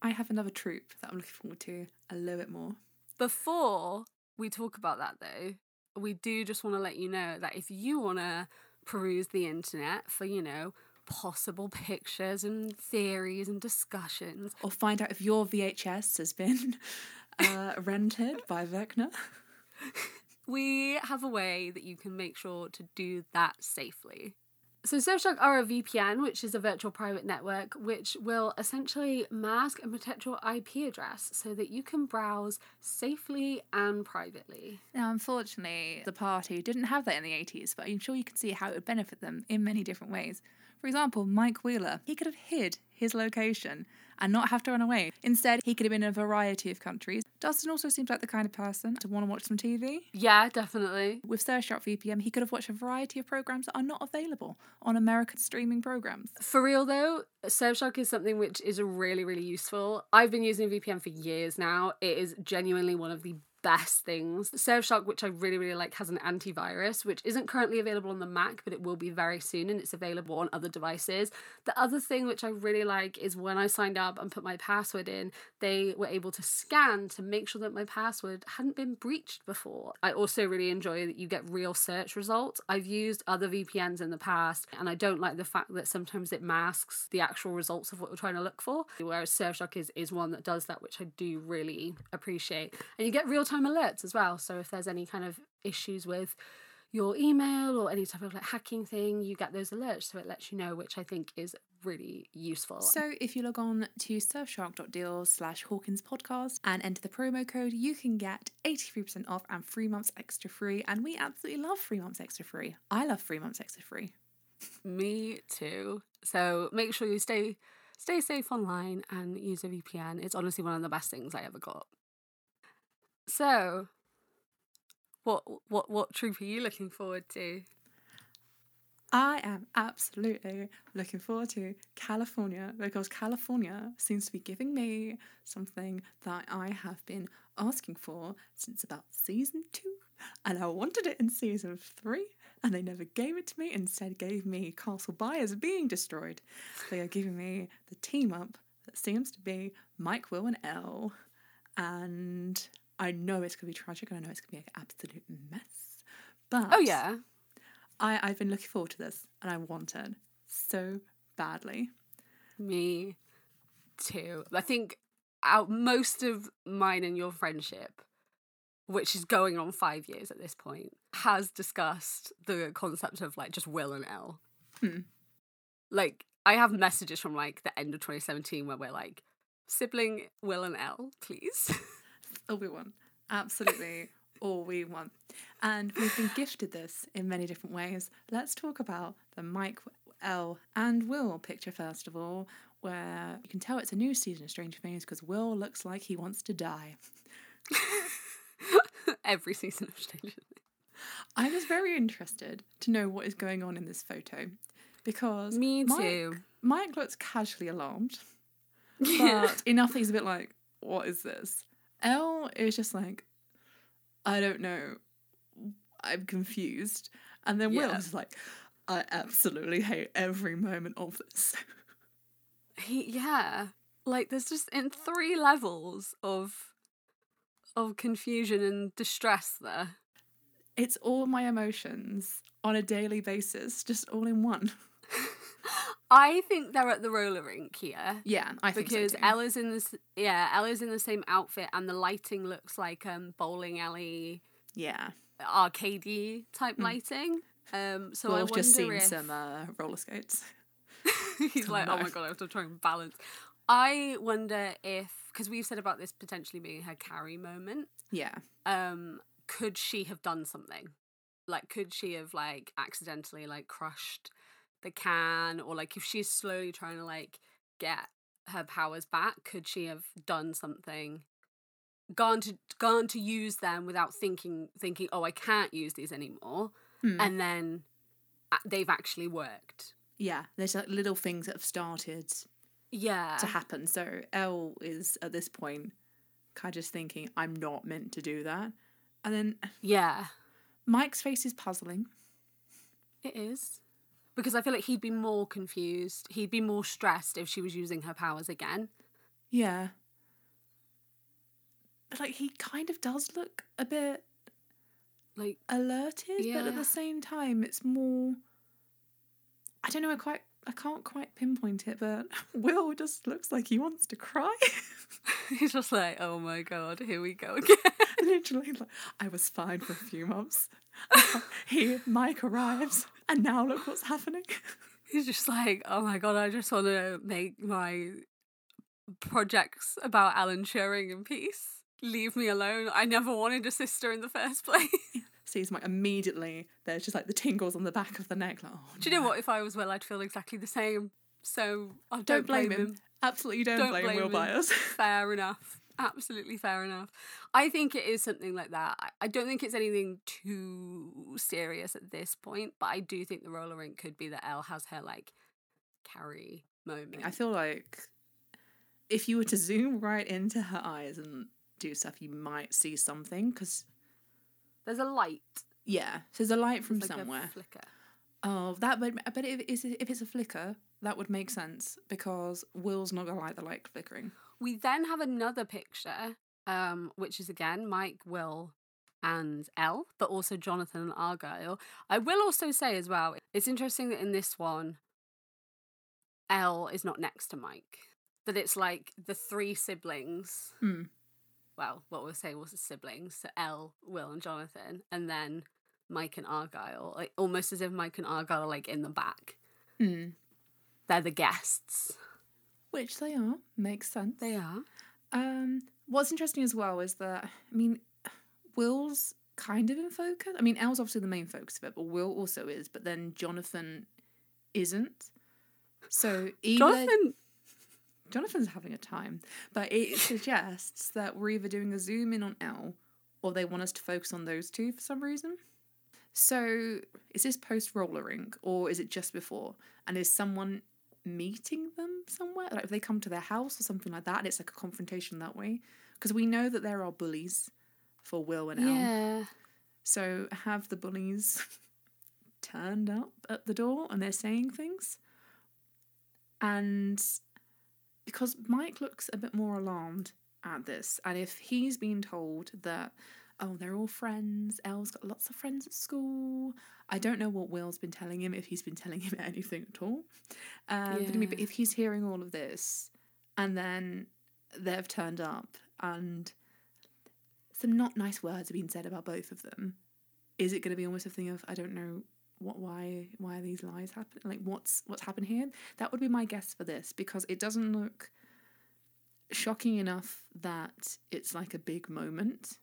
[SPEAKER 2] I have another troop that I'm looking forward to a little bit more.
[SPEAKER 1] Before we talk about that though, we do just want to let you know that if you want to peruse the internet for, you know, possible pictures and theories and discussions,
[SPEAKER 2] Or find out if your VHS has been <laughs> uh, rented by Vecna. <laughs>
[SPEAKER 1] we have a way that you can make sure to do that safely. So Surfshark are a VPN, which is a virtual private network, which will essentially mask and protect your IP address so that you can browse safely and privately.
[SPEAKER 2] Now, unfortunately, the party didn't have that in the 80s, but I'm sure you can see how it would benefit them in many different ways. For example, Mike Wheeler, he could have hid his location and not have to run away. Instead, he could have been in a variety of countries. Dustin also seems like the kind of person to want to watch some TV.
[SPEAKER 1] Yeah, definitely.
[SPEAKER 2] With Surfshark VPN, he could have watched a variety of programs that are not available on American streaming programs.
[SPEAKER 1] For real though, Surfshark is something which is really, really useful. I've been using VPN for years now. It is genuinely one of the best things. Surfshark, which I really, really like, has an antivirus, which isn't currently available on the Mac, but it will be very soon and it's available on other devices. The other thing which I really like is when I signed up and put my password in, they were able to scan to make sure that my password hadn't been breached before. I also really enjoy that you get real search results. I've used other VPNs in the past and I don't like the fact that sometimes it masks the actual results of what we're trying to look for. Whereas Surfshark is, is one that does that, which I do really appreciate. And you get real time alerts as well. So if there's any kind of issues with your email or any type of like hacking thing, you get those alerts so it lets you know, which I think is really useful.
[SPEAKER 2] So if you log on to surfshark.deal slash Hawkins podcast and enter the promo code, you can get 83% off and three months extra free. And we absolutely love three months extra free. I love three months extra free.
[SPEAKER 1] Me too. So make sure you stay stay safe online and use a VPN. It's honestly one of the best things I ever got. So what what what troop are you looking forward to?
[SPEAKER 2] I am absolutely looking forward to California because California seems to be giving me something that I have been asking for since about season two. And I wanted it in season three, and they never gave it to me. Instead, gave me Castle Byers being destroyed. They are giving me the team up that seems to be Mike, Will, and El. And I know it's going to be tragic, and I know it's going to be an absolute mess. But
[SPEAKER 1] Oh yeah.
[SPEAKER 2] I, I've been looking forward to this and I want it so badly.
[SPEAKER 1] Me too. I think out most of mine and your friendship, which is going on five years at this point, has discussed the concept of like just Will and El.
[SPEAKER 2] Hmm.
[SPEAKER 1] Like I have messages from like the end of 2017 where we're like, sibling Will and El, please. <laughs>
[SPEAKER 2] All we want. Absolutely <laughs> all we want. And we've been gifted this in many different ways. Let's talk about the Mike, El, and Will picture first of all, where you can tell it's a new season of Stranger Things because Will looks like he wants to die. <laughs>
[SPEAKER 1] every season of Stranger Things.
[SPEAKER 2] I was very interested to know what is going on in this photo because
[SPEAKER 1] Me too.
[SPEAKER 2] Mike looks casually alarmed, <laughs> but enough that he's a bit like, "What is this?" El is just like, "I don't know, I'm confused," and then
[SPEAKER 1] Yeah.
[SPEAKER 2] Will's like, "I absolutely hate every moment of this." <laughs>
[SPEAKER 1] He, yeah, like there's just in three levels of of confusion and distress there.
[SPEAKER 2] It's all my emotions on a daily basis, just all in one. <laughs>
[SPEAKER 1] I think they're at the roller rink here
[SPEAKER 2] Yeah, I think
[SPEAKER 1] because
[SPEAKER 2] so.
[SPEAKER 1] Ella's in this. Yeah, Ella's in the same outfit, and the lighting looks like um bowling alley,
[SPEAKER 2] yeah,
[SPEAKER 1] arcadey type lighting. Um, so I
[SPEAKER 2] we've
[SPEAKER 1] wonder
[SPEAKER 2] just seen
[SPEAKER 1] if
[SPEAKER 2] some uh, roller skates. <laughs>
[SPEAKER 1] he's like, oh my god, I have to try and balance. I wonder if because we've said about this potentially being her carry moment.
[SPEAKER 2] Yeah,
[SPEAKER 1] um could she have done something like could she have like accidentally like crushed the can or like if she's slowly trying to like get her powers back could she have done something gone to gone to use them without thinking thinking oh i can't use these anymore
[SPEAKER 2] Hmm.
[SPEAKER 1] and then they've actually worked
[SPEAKER 2] yeah. There's like little things that have started
[SPEAKER 1] yeah
[SPEAKER 2] to happen. So El is at this point kind of just thinking, I'm not meant to do that. And then
[SPEAKER 1] yeah
[SPEAKER 2] Mike's face is puzzling.
[SPEAKER 1] it is because i feel like he'd be more confused he'd be more stressed if she was using her powers again
[SPEAKER 2] Yeah. But like he kind of does look a bit
[SPEAKER 1] like
[SPEAKER 2] alerted, but at the same time it's more I don't know, I quite I can't quite pinpoint it, but <laughs> Will just looks like he wants to cry. <laughs> <laughs>
[SPEAKER 1] He's just like, oh my god, here we go again.
[SPEAKER 2] Literally, like, I was fine for a few months. <laughs> Here, Mike arrives, and now look what's happening. <laughs>
[SPEAKER 1] He's just like, oh my god, I just want to make my projects about Alan Turing in peace. Leave me alone. I never wanted a sister in the first <laughs> place.
[SPEAKER 2] Sees Mike immediately. There's just like the tingles on the back of the neck. Like, oh,
[SPEAKER 1] Do you know
[SPEAKER 2] no.
[SPEAKER 1] what? If I was Will, I'd feel exactly the same. So I don't,
[SPEAKER 2] Don't blame him. Absolutely, don't,
[SPEAKER 1] Don't
[SPEAKER 2] blame,
[SPEAKER 1] blame
[SPEAKER 2] Will
[SPEAKER 1] him.
[SPEAKER 2] Byers.
[SPEAKER 1] Fair enough. Absolutely fair enough. I think it is something like that. I- don't think it's anything too serious at this point, but I do think the roller rink could be that El has her like carry moment.
[SPEAKER 2] I feel like if you were to zoom right into her eyes and do stuff, you might see something. Because
[SPEAKER 1] There's a light
[SPEAKER 2] yeah, so there's a light from
[SPEAKER 1] like a
[SPEAKER 2] somewhere.
[SPEAKER 1] flicker.
[SPEAKER 2] Oh, that would. But if it's if it's a flicker, that would make sense because Will's not gonna like the light flickering.
[SPEAKER 1] We then have another picture, um, which is again Mike, Will, and El, but also Jonathan and Argyle. I will also say as well, it's interesting that in this one, El is not next to Mike. That it's like the three siblings.
[SPEAKER 2] Hmm.
[SPEAKER 1] Well, what we'll say was the siblings, so El, Will, and Jonathan, and then Mike and Argyle, like almost as if Mike and Argyle are like in the back.
[SPEAKER 2] Hmm.
[SPEAKER 1] They're the guests.
[SPEAKER 2] Which they are makes sense.
[SPEAKER 1] They are.
[SPEAKER 2] Um, what's interesting as well is that I mean, Will's kind of in focus. I mean, El's obviously the main focus of it, but Will also is. But then Jonathan isn't. So <laughs> either
[SPEAKER 1] Jonathan
[SPEAKER 2] Jonathan's having a time, but it <laughs> suggests that we're either doing a zoom in on El, or they want us to focus on those two for some reason. So is this post roller rink, or is it just before? And is someone meeting them somewhere? Like if they come to their house or something like that, and it's like a confrontation that way. Because we know that there are bullies for Will and
[SPEAKER 1] El.
[SPEAKER 2] So have the bullies <laughs> turned up at the door and they're saying things? And because Mike looks a bit more alarmed at this, and if he's been told that, oh, they're all friends, El's got lots of friends at school, I don't know what Will's been telling him, if he's been <laughs> telling him anything at all. Um, but, I mean, but if he's hearing all of this, and then they've turned up, and some not nice words have been said about both of them, is it going to be almost a thing of I don't know what why why are these lies happening like what's what's happened here? That would be my guess for this because it doesn't look shocking enough that it's like a big moment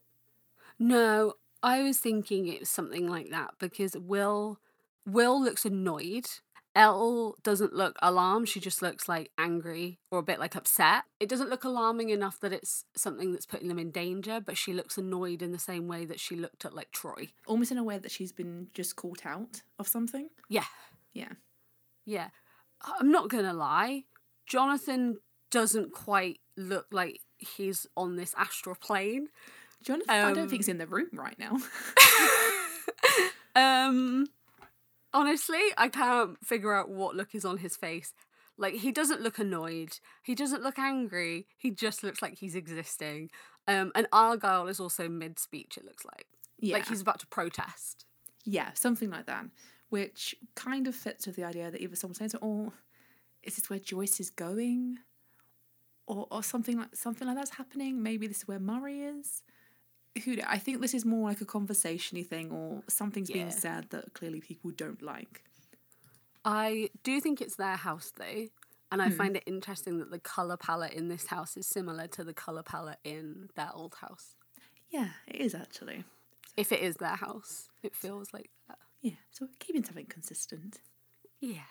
[SPEAKER 1] No, I was thinking it was something like that because Will Will looks annoyed. El doesn't look alarmed. She just looks like angry or a bit like upset. It doesn't look alarming enough that it's something that's putting them in danger, but she looks annoyed in the same way that she looked at like Troy.
[SPEAKER 2] Almost in a way that she's been just caught out of something.
[SPEAKER 1] Yeah.
[SPEAKER 2] Yeah.
[SPEAKER 1] Yeah. I'm not going to lie. Jonathan doesn't quite look like he's on this astral plane.
[SPEAKER 2] Jonathan, I don't
[SPEAKER 1] Um,
[SPEAKER 2] think he's in the room right now. <laughs> <laughs>
[SPEAKER 1] um honestly, I can't figure out what look is on his face. Like he doesn't look annoyed. He doesn't look angry. He just looks like he's existing. Um and Argyle is also mid speech it looks like.
[SPEAKER 2] yeah.
[SPEAKER 1] Like he's about to protest.
[SPEAKER 2] Yeah, something like that, which kind of fits with the idea that either someone's saying, "Oh, is this where Joyce is going, or or something like something like that's happening? Maybe this is where Murray is. Who I think this is more like a conversationy thing, or something's being said that clearly people don't like.
[SPEAKER 1] I do think it's their house though. And I hmm. find it interesting that the colour palette in this house is similar to the colour palette in their old house.
[SPEAKER 2] Yeah, it is actually.
[SPEAKER 1] If it is their house, it feels like that.
[SPEAKER 2] Yeah, so we're keeping something consistent.
[SPEAKER 1] Yeah.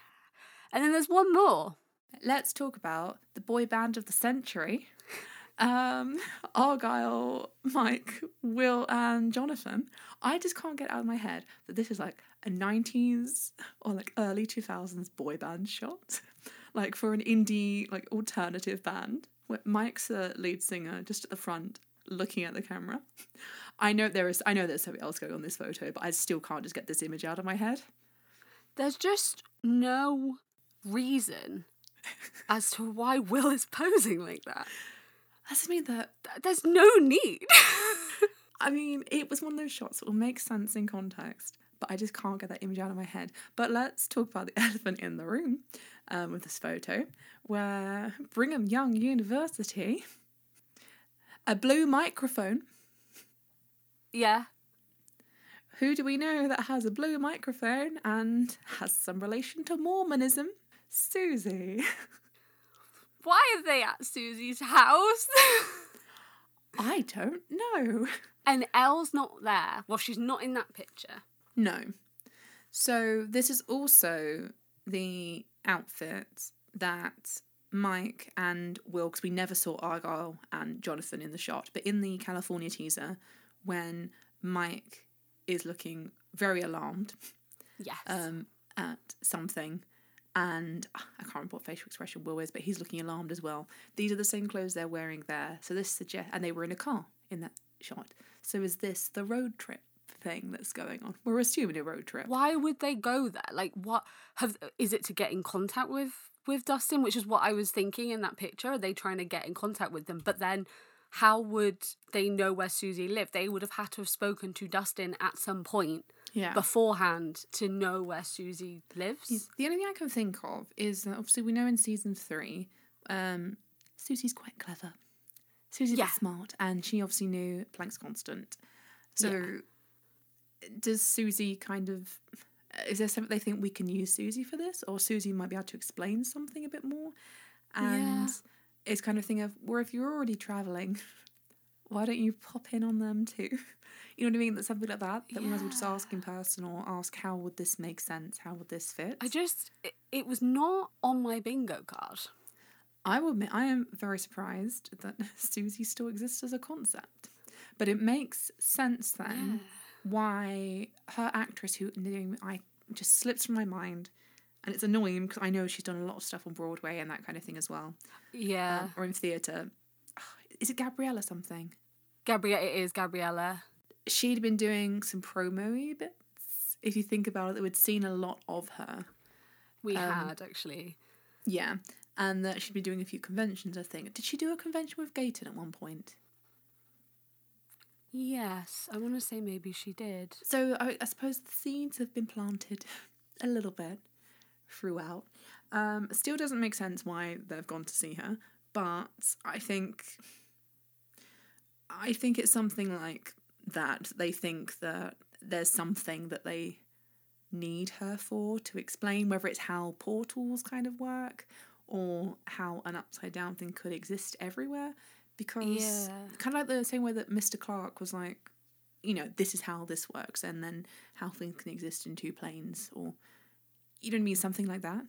[SPEAKER 1] And then there's one more.
[SPEAKER 2] Let's talk about the boy band of the century. <laughs> Um, <laughs> Argyle, Mike, Will, and Jonathan. I just can't get out of my head that this is like a 90s or like early 2000s boy band shot. <laughs> Like for an indie, like alternative band. Mike's the lead singer just at the front looking at the camera. <laughs> I know there is I know there's something else going on this photo, but I still can't just get this image out of my head.
[SPEAKER 1] There's just no reason as to why Will is posing like that.
[SPEAKER 2] That's mean that
[SPEAKER 1] There's no need. <laughs>
[SPEAKER 2] I mean, it was one of those shots that will make sense in context, but I just can't get that image out of my head. But let's talk about the <laughs> elephant in the room um, with this photo, where Brigham Young University, a blue microphone.
[SPEAKER 1] yeah.
[SPEAKER 2] Who do we know that has a blue microphone and has some relation to Mormonism? Susie. <laughs>
[SPEAKER 1] Why are they at Susie's house? <laughs>
[SPEAKER 2] I don't know.
[SPEAKER 1] and El's not there. Well, she's not in that picture.
[SPEAKER 2] No. So this is also the outfit that Mike and Will, because we never saw Argyle and Jonathan in the shot, but in the California teaser, when Mike is looking very alarmed
[SPEAKER 1] Yes.
[SPEAKER 2] um, at something, and ah, I can't remember what facial expression Will is, but he's looking alarmed as well. These are the same clothes they're wearing there. So this suggests, and they were in a car in that shot. So is this the road trip thing that's going on? We're assuming a road trip.
[SPEAKER 1] Why would they go there? Like, what have is it to get in contact with with Dustin? Which is what I was thinking in that picture. Are they trying to get in contact with them? But then, how would they know where Susie lived? They would have had to have spoken to Dustin at some point
[SPEAKER 2] Yeah.
[SPEAKER 1] beforehand to know where Susie lives.
[SPEAKER 2] The only thing I can think of is that obviously we know in season three, um, Susie's quite clever. Susie's
[SPEAKER 1] Yeah.
[SPEAKER 2] smart, and she obviously knew Planck's constant. So, does Susie kind of? Is there something they think we can use Susie for this, or Susie might be able to explain something a bit more? And
[SPEAKER 1] Yeah.
[SPEAKER 2] it's kind of thing of, well, if you're already traveling, <laughs> why don't you pop in on them too? You know what I mean? That's something like that. That we might as well just ask in person or ask how would this make sense? How would this fit?
[SPEAKER 1] I just it, it was not on my bingo card.
[SPEAKER 2] I will admit I am very surprised that <laughs> Susie still exists as a concept. But it makes sense then why her actress who I just slips from my mind and it's annoying because I know she's done a lot of stuff on Broadway and that kind of thing as well.
[SPEAKER 1] Yeah,
[SPEAKER 2] Um, or in theatre. Is it Gabriella something?
[SPEAKER 1] Gabriella. It is Gabriella.
[SPEAKER 2] She'd been doing some promo bits. If you think about it, we'd seen a lot of her.
[SPEAKER 1] We
[SPEAKER 2] Um,
[SPEAKER 1] had actually.
[SPEAKER 2] Yeah. And that she'd be doing a few conventions, I think. Did she do a convention with Gaten at one point?
[SPEAKER 1] Yes, I want to say maybe she did.
[SPEAKER 2] So I, I suppose the seeds have been planted <laughs> a little bit throughout. Um, still doesn't make sense why they've gone to see her, but I think I think it's something like that. They think that there's something that they need her for to explain whether it's how portals kind of work or how an upside down thing could exist everywhere. Because
[SPEAKER 1] Yeah.
[SPEAKER 2] kind of like the same way that Mr. Clarke was like, you know, this is how this works, and then how things can exist in two planes, or You don't mean something like that?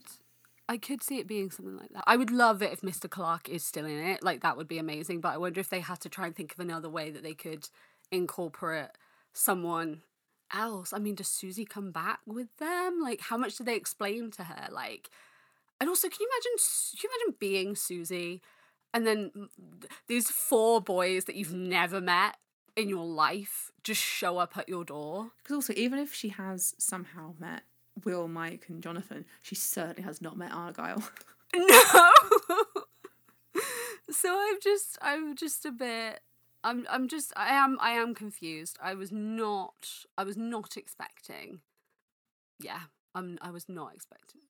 [SPEAKER 1] I could see it being something like that. I would love it if Mr. Clarke is still in it. Like that would be amazing. But I wonder if they had to try and think of another way that they could incorporate someone else. I mean, does Susie come back with them? Like, how much do they explain to her? Like, and also, can you imagine? Can you imagine being Susie, and then these four boys that you've never met in your life just show up at your door?
[SPEAKER 2] Because also, even if she has somehow met Will, Mike, and Jonathan, she certainly has not met Argyle. <laughs> <laughs>
[SPEAKER 1] No. <laughs> so I'm just I'm just a bit I'm I'm just I am I am confused. I was not I was not expecting. Yeah, I'm I was not expecting.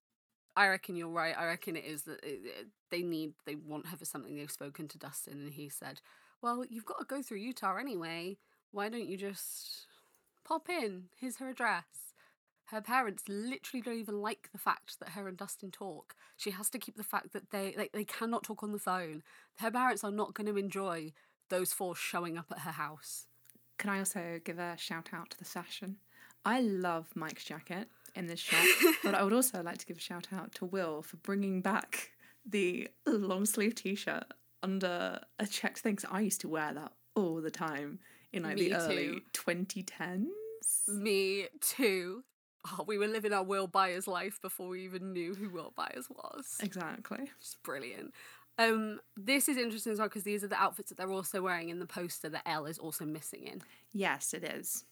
[SPEAKER 1] I reckon you're right. I reckon it is that it, it- they need they want her for something. They've spoken to Dustin and he said, "Well, you've got to go through Utah anyway. Why don't you just pop in? Here's her address." Her parents literally don't even like the fact that her and Dustin talk. She has to keep the fact that they like they cannot talk on the phone. Her parents are not going to enjoy those four showing up at her house.
[SPEAKER 2] Can I also give a shout out to the fashion? I love Mike's jacket in this shot, <laughs> but I would also like to give a shout out to Will for bringing back the long sleeve t shirt under a checked thing. 'cause I used to wear that all the time in like
[SPEAKER 1] Me
[SPEAKER 2] the early
[SPEAKER 1] too.
[SPEAKER 2] 2010s.
[SPEAKER 1] Me too. Oh, we were living our Will Byers life before we even knew who Will Byers was.
[SPEAKER 2] Exactly.
[SPEAKER 1] It's brilliant. Um, this is interesting as well because these are the outfits that they're also wearing in the poster that El is also missing in.
[SPEAKER 2] Yes, it is.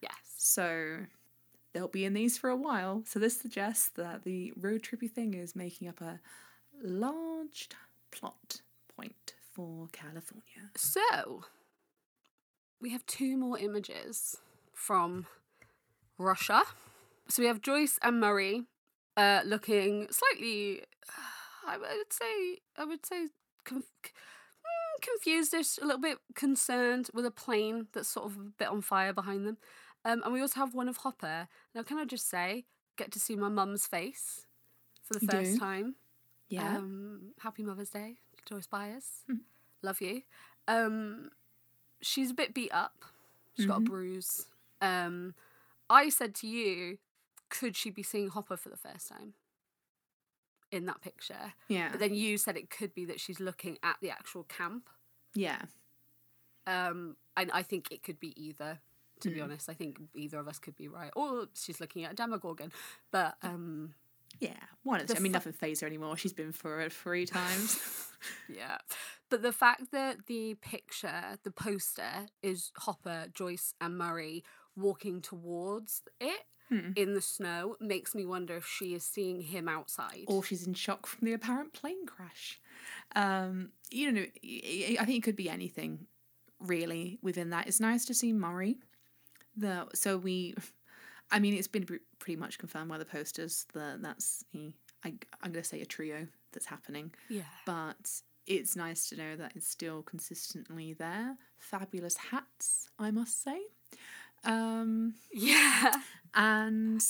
[SPEAKER 1] Yes.
[SPEAKER 2] So they'll be in these for a while. So this suggests that the road trippy thing is making up a large plot point for California.
[SPEAKER 1] So, we have two more images from Russia. So we have Joyce and Murray uh, looking slightly, I would say, I would say, conf- mm, confused-ish, a little bit concerned with a plane that's sort of a bit on fire behind them. Um, and we also have one of Hopper. Now, can I just say, get to see my mum's face for the first time.
[SPEAKER 2] Yeah.
[SPEAKER 1] Um, happy Mother's Day, Joyce Byers.
[SPEAKER 2] Mhm.
[SPEAKER 1] Love you. Um, she's a bit beat up. She's got a
[SPEAKER 2] Mhm.
[SPEAKER 1] bruise. Um, I said to you, could she be seeing Hopper for the first time in that picture?
[SPEAKER 2] yeah.
[SPEAKER 1] But then you said it could be that she's looking at the actual camp.
[SPEAKER 2] yeah.
[SPEAKER 1] Um, and I think it could be either. To be
[SPEAKER 2] Mm.
[SPEAKER 1] honest, I think either of us could be right, or she's looking at a Demogorgon. But um,
[SPEAKER 2] Yeah. One of
[SPEAKER 1] The
[SPEAKER 2] the I mean, nothing phased her anymore. She's been for it three times. <laughs>
[SPEAKER 1] Yeah. But the fact that the picture, the poster, is Hopper, Joyce, and Murray walking towards it
[SPEAKER 2] Hmm.
[SPEAKER 1] in the snow makes me wonder if she is seeing him outside.
[SPEAKER 2] or she's in shock from the apparent plane crash. Um, you know, I think it could be anything really within that. It's nice to see Murray. The so we, <laughs> I mean, it's been pretty much confirmed by the posters that that's the I I'm gonna say a trio that's happening,
[SPEAKER 1] yeah.
[SPEAKER 2] but it's nice to know that it's still consistently there. Fabulous hats, I must say. Um,
[SPEAKER 1] Yeah.
[SPEAKER 2] and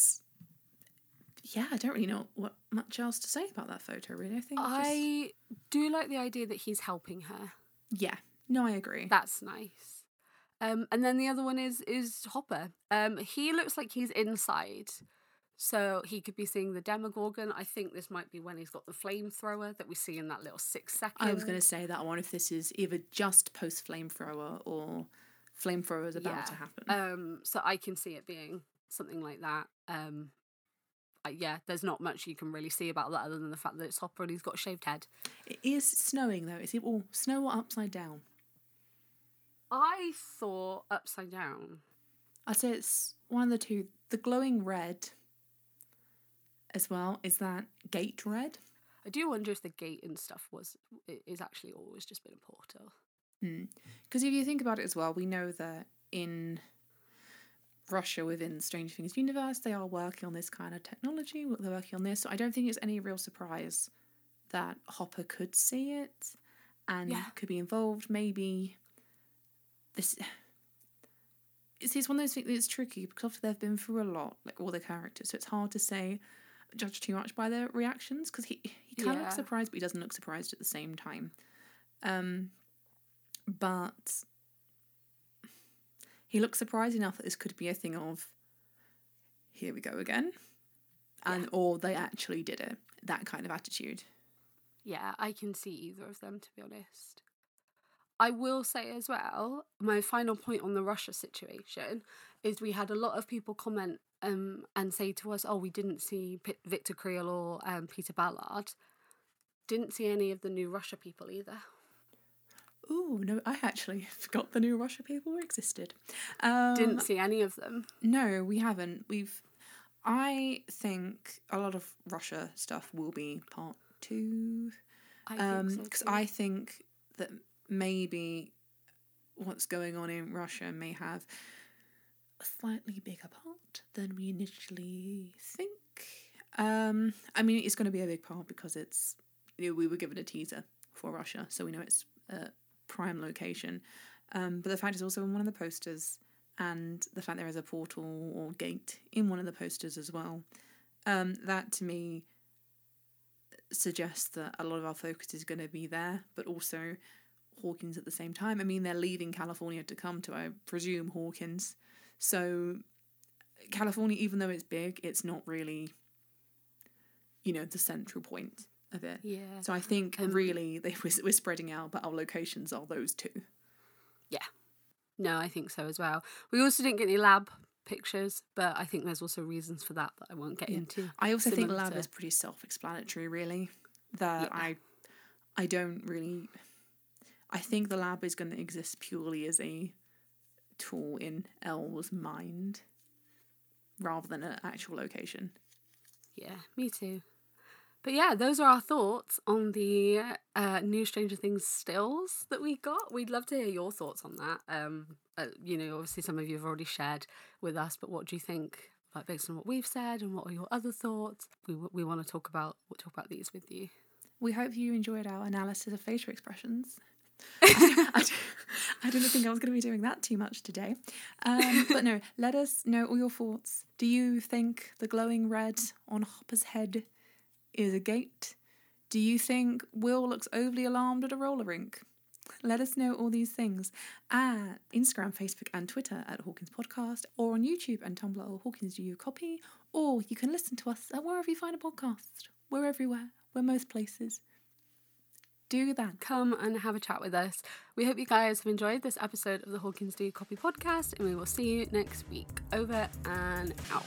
[SPEAKER 2] yeah, I don't really know what much else to say about that photo. Really, I think. just-
[SPEAKER 1] I do like the idea that he's helping her.
[SPEAKER 2] yeah, no, I agree.
[SPEAKER 1] That's nice. Um, and then the other one is is Hopper. Um, he looks like he's inside, so he could be seeing the Demogorgon. I think this might be when he's got the flamethrower that we see in that little six second.
[SPEAKER 2] I was going to say that. I wonder if this is either just post flamethrower or flamethrower is about to happen.
[SPEAKER 1] Um, so I can see it being something like that. Um, I, yeah, there's not much you can really see about that other than the fact that it's Hopper and he's got a shaved head.
[SPEAKER 2] it is snowing though. Is it all snow or upside down?
[SPEAKER 1] I thought upside down.
[SPEAKER 2] I'd say it's one of the two. The glowing red, as well, is that gate red.
[SPEAKER 1] I do wonder if the gate and stuff was is actually always just been a portal.
[SPEAKER 2] Because if you think about it as well, we know that in Russia within Stranger Things universe, they are working on this kind of technology. They're working on this. So I don't think it's any real surprise that Hopper could see it and
[SPEAKER 1] Yeah.
[SPEAKER 2] could be involved. Maybe this. <sighs> It's, it's one of those things that's tricky because they've been through a lot, like all the characters. So it's hard to say, judge too much by their reactions because he he kind of
[SPEAKER 1] Yeah.
[SPEAKER 2] looks surprised, but he doesn't look surprised at the same time. Um, but he looks surprised enough that this could be a thing of here we go again and or they actually did it. That kind of attitude.
[SPEAKER 1] Yeah, I can see either of them, to be honest. I will say as well, my final point on the Russia situation is we had a lot of people comment um, and say to us, oh, we didn't see P- Victor Creel or um, Peter Ballard. Didn't see any of the new Russia people either.
[SPEAKER 2] Ooh, no, I actually <laughs> forgot the new Russia people existed. Um,
[SPEAKER 1] Didn't see any of them.
[SPEAKER 2] No, we haven't. We've. I think a lot of Russia stuff will be part two.
[SPEAKER 1] I
[SPEAKER 2] Um,
[SPEAKER 1] think so
[SPEAKER 2] because. I think that maybe what's going on in Russia may have a slightly bigger part than we initially think. Um, I mean, it's going to be a big part because it's you know, we were given a teaser for Russia, so we know it's a prime location. Um, but the fact is also in one of the posters, and the fact there is a portal or gate in one of the posters as well. Um, that to me suggests that a lot of our focus is going to be there, but also Hawkins at the same time. I mean, they're leaving California to come to, I presume, Hawkins. So, California, even though it's big, it's not really, you know, the central point of it.
[SPEAKER 1] Yeah.
[SPEAKER 2] So I think
[SPEAKER 1] Um,
[SPEAKER 2] really <laughs> they we're, we're spreading out, but our locations are those two. Yeah.
[SPEAKER 1] No, I think so as well. We also didn't get any lab pictures, but I think there's also reasons for that that I won't get
[SPEAKER 2] Yeah.
[SPEAKER 1] into.
[SPEAKER 2] I also think lab
[SPEAKER 1] to-
[SPEAKER 2] is pretty self-explanatory, really. That
[SPEAKER 1] Yeah.
[SPEAKER 2] I, I don't really. I think the lab is going to exist purely as a tool in El's mind, rather than an actual location.
[SPEAKER 1] Yeah, me too. But yeah, those are our thoughts on the uh, new Stranger Things stills that we got. We'd love to hear your thoughts on that. Um, uh, you know, obviously some of you have already shared with us, but what do you think? Like based on what we've said, and what are your other thoughts? We we want to talk about we'll talk about these with you.
[SPEAKER 2] We hope you enjoyed our analysis of facial expressions. <laughs> I, I, I didn't think I was going to be doing that too much today. Um, but no, let us know all your thoughts. Do you think the glowing red on Hopper's head is a gate? Do you think Will looks overly alarmed at a roller rink? Let us know all these things at Instagram, Facebook, and Twitter at Hawkins Podcast, or on YouTube and Tumblr or Hawkins Do You Copy, or you can listen to us at wherever you find a podcast. We're everywhere. We're most places. Do that.
[SPEAKER 1] Come and have a chat with us. We hope you guys have enjoyed this episode of the Hawkins Do You Copy podcast, and we will see you next week. Over and out.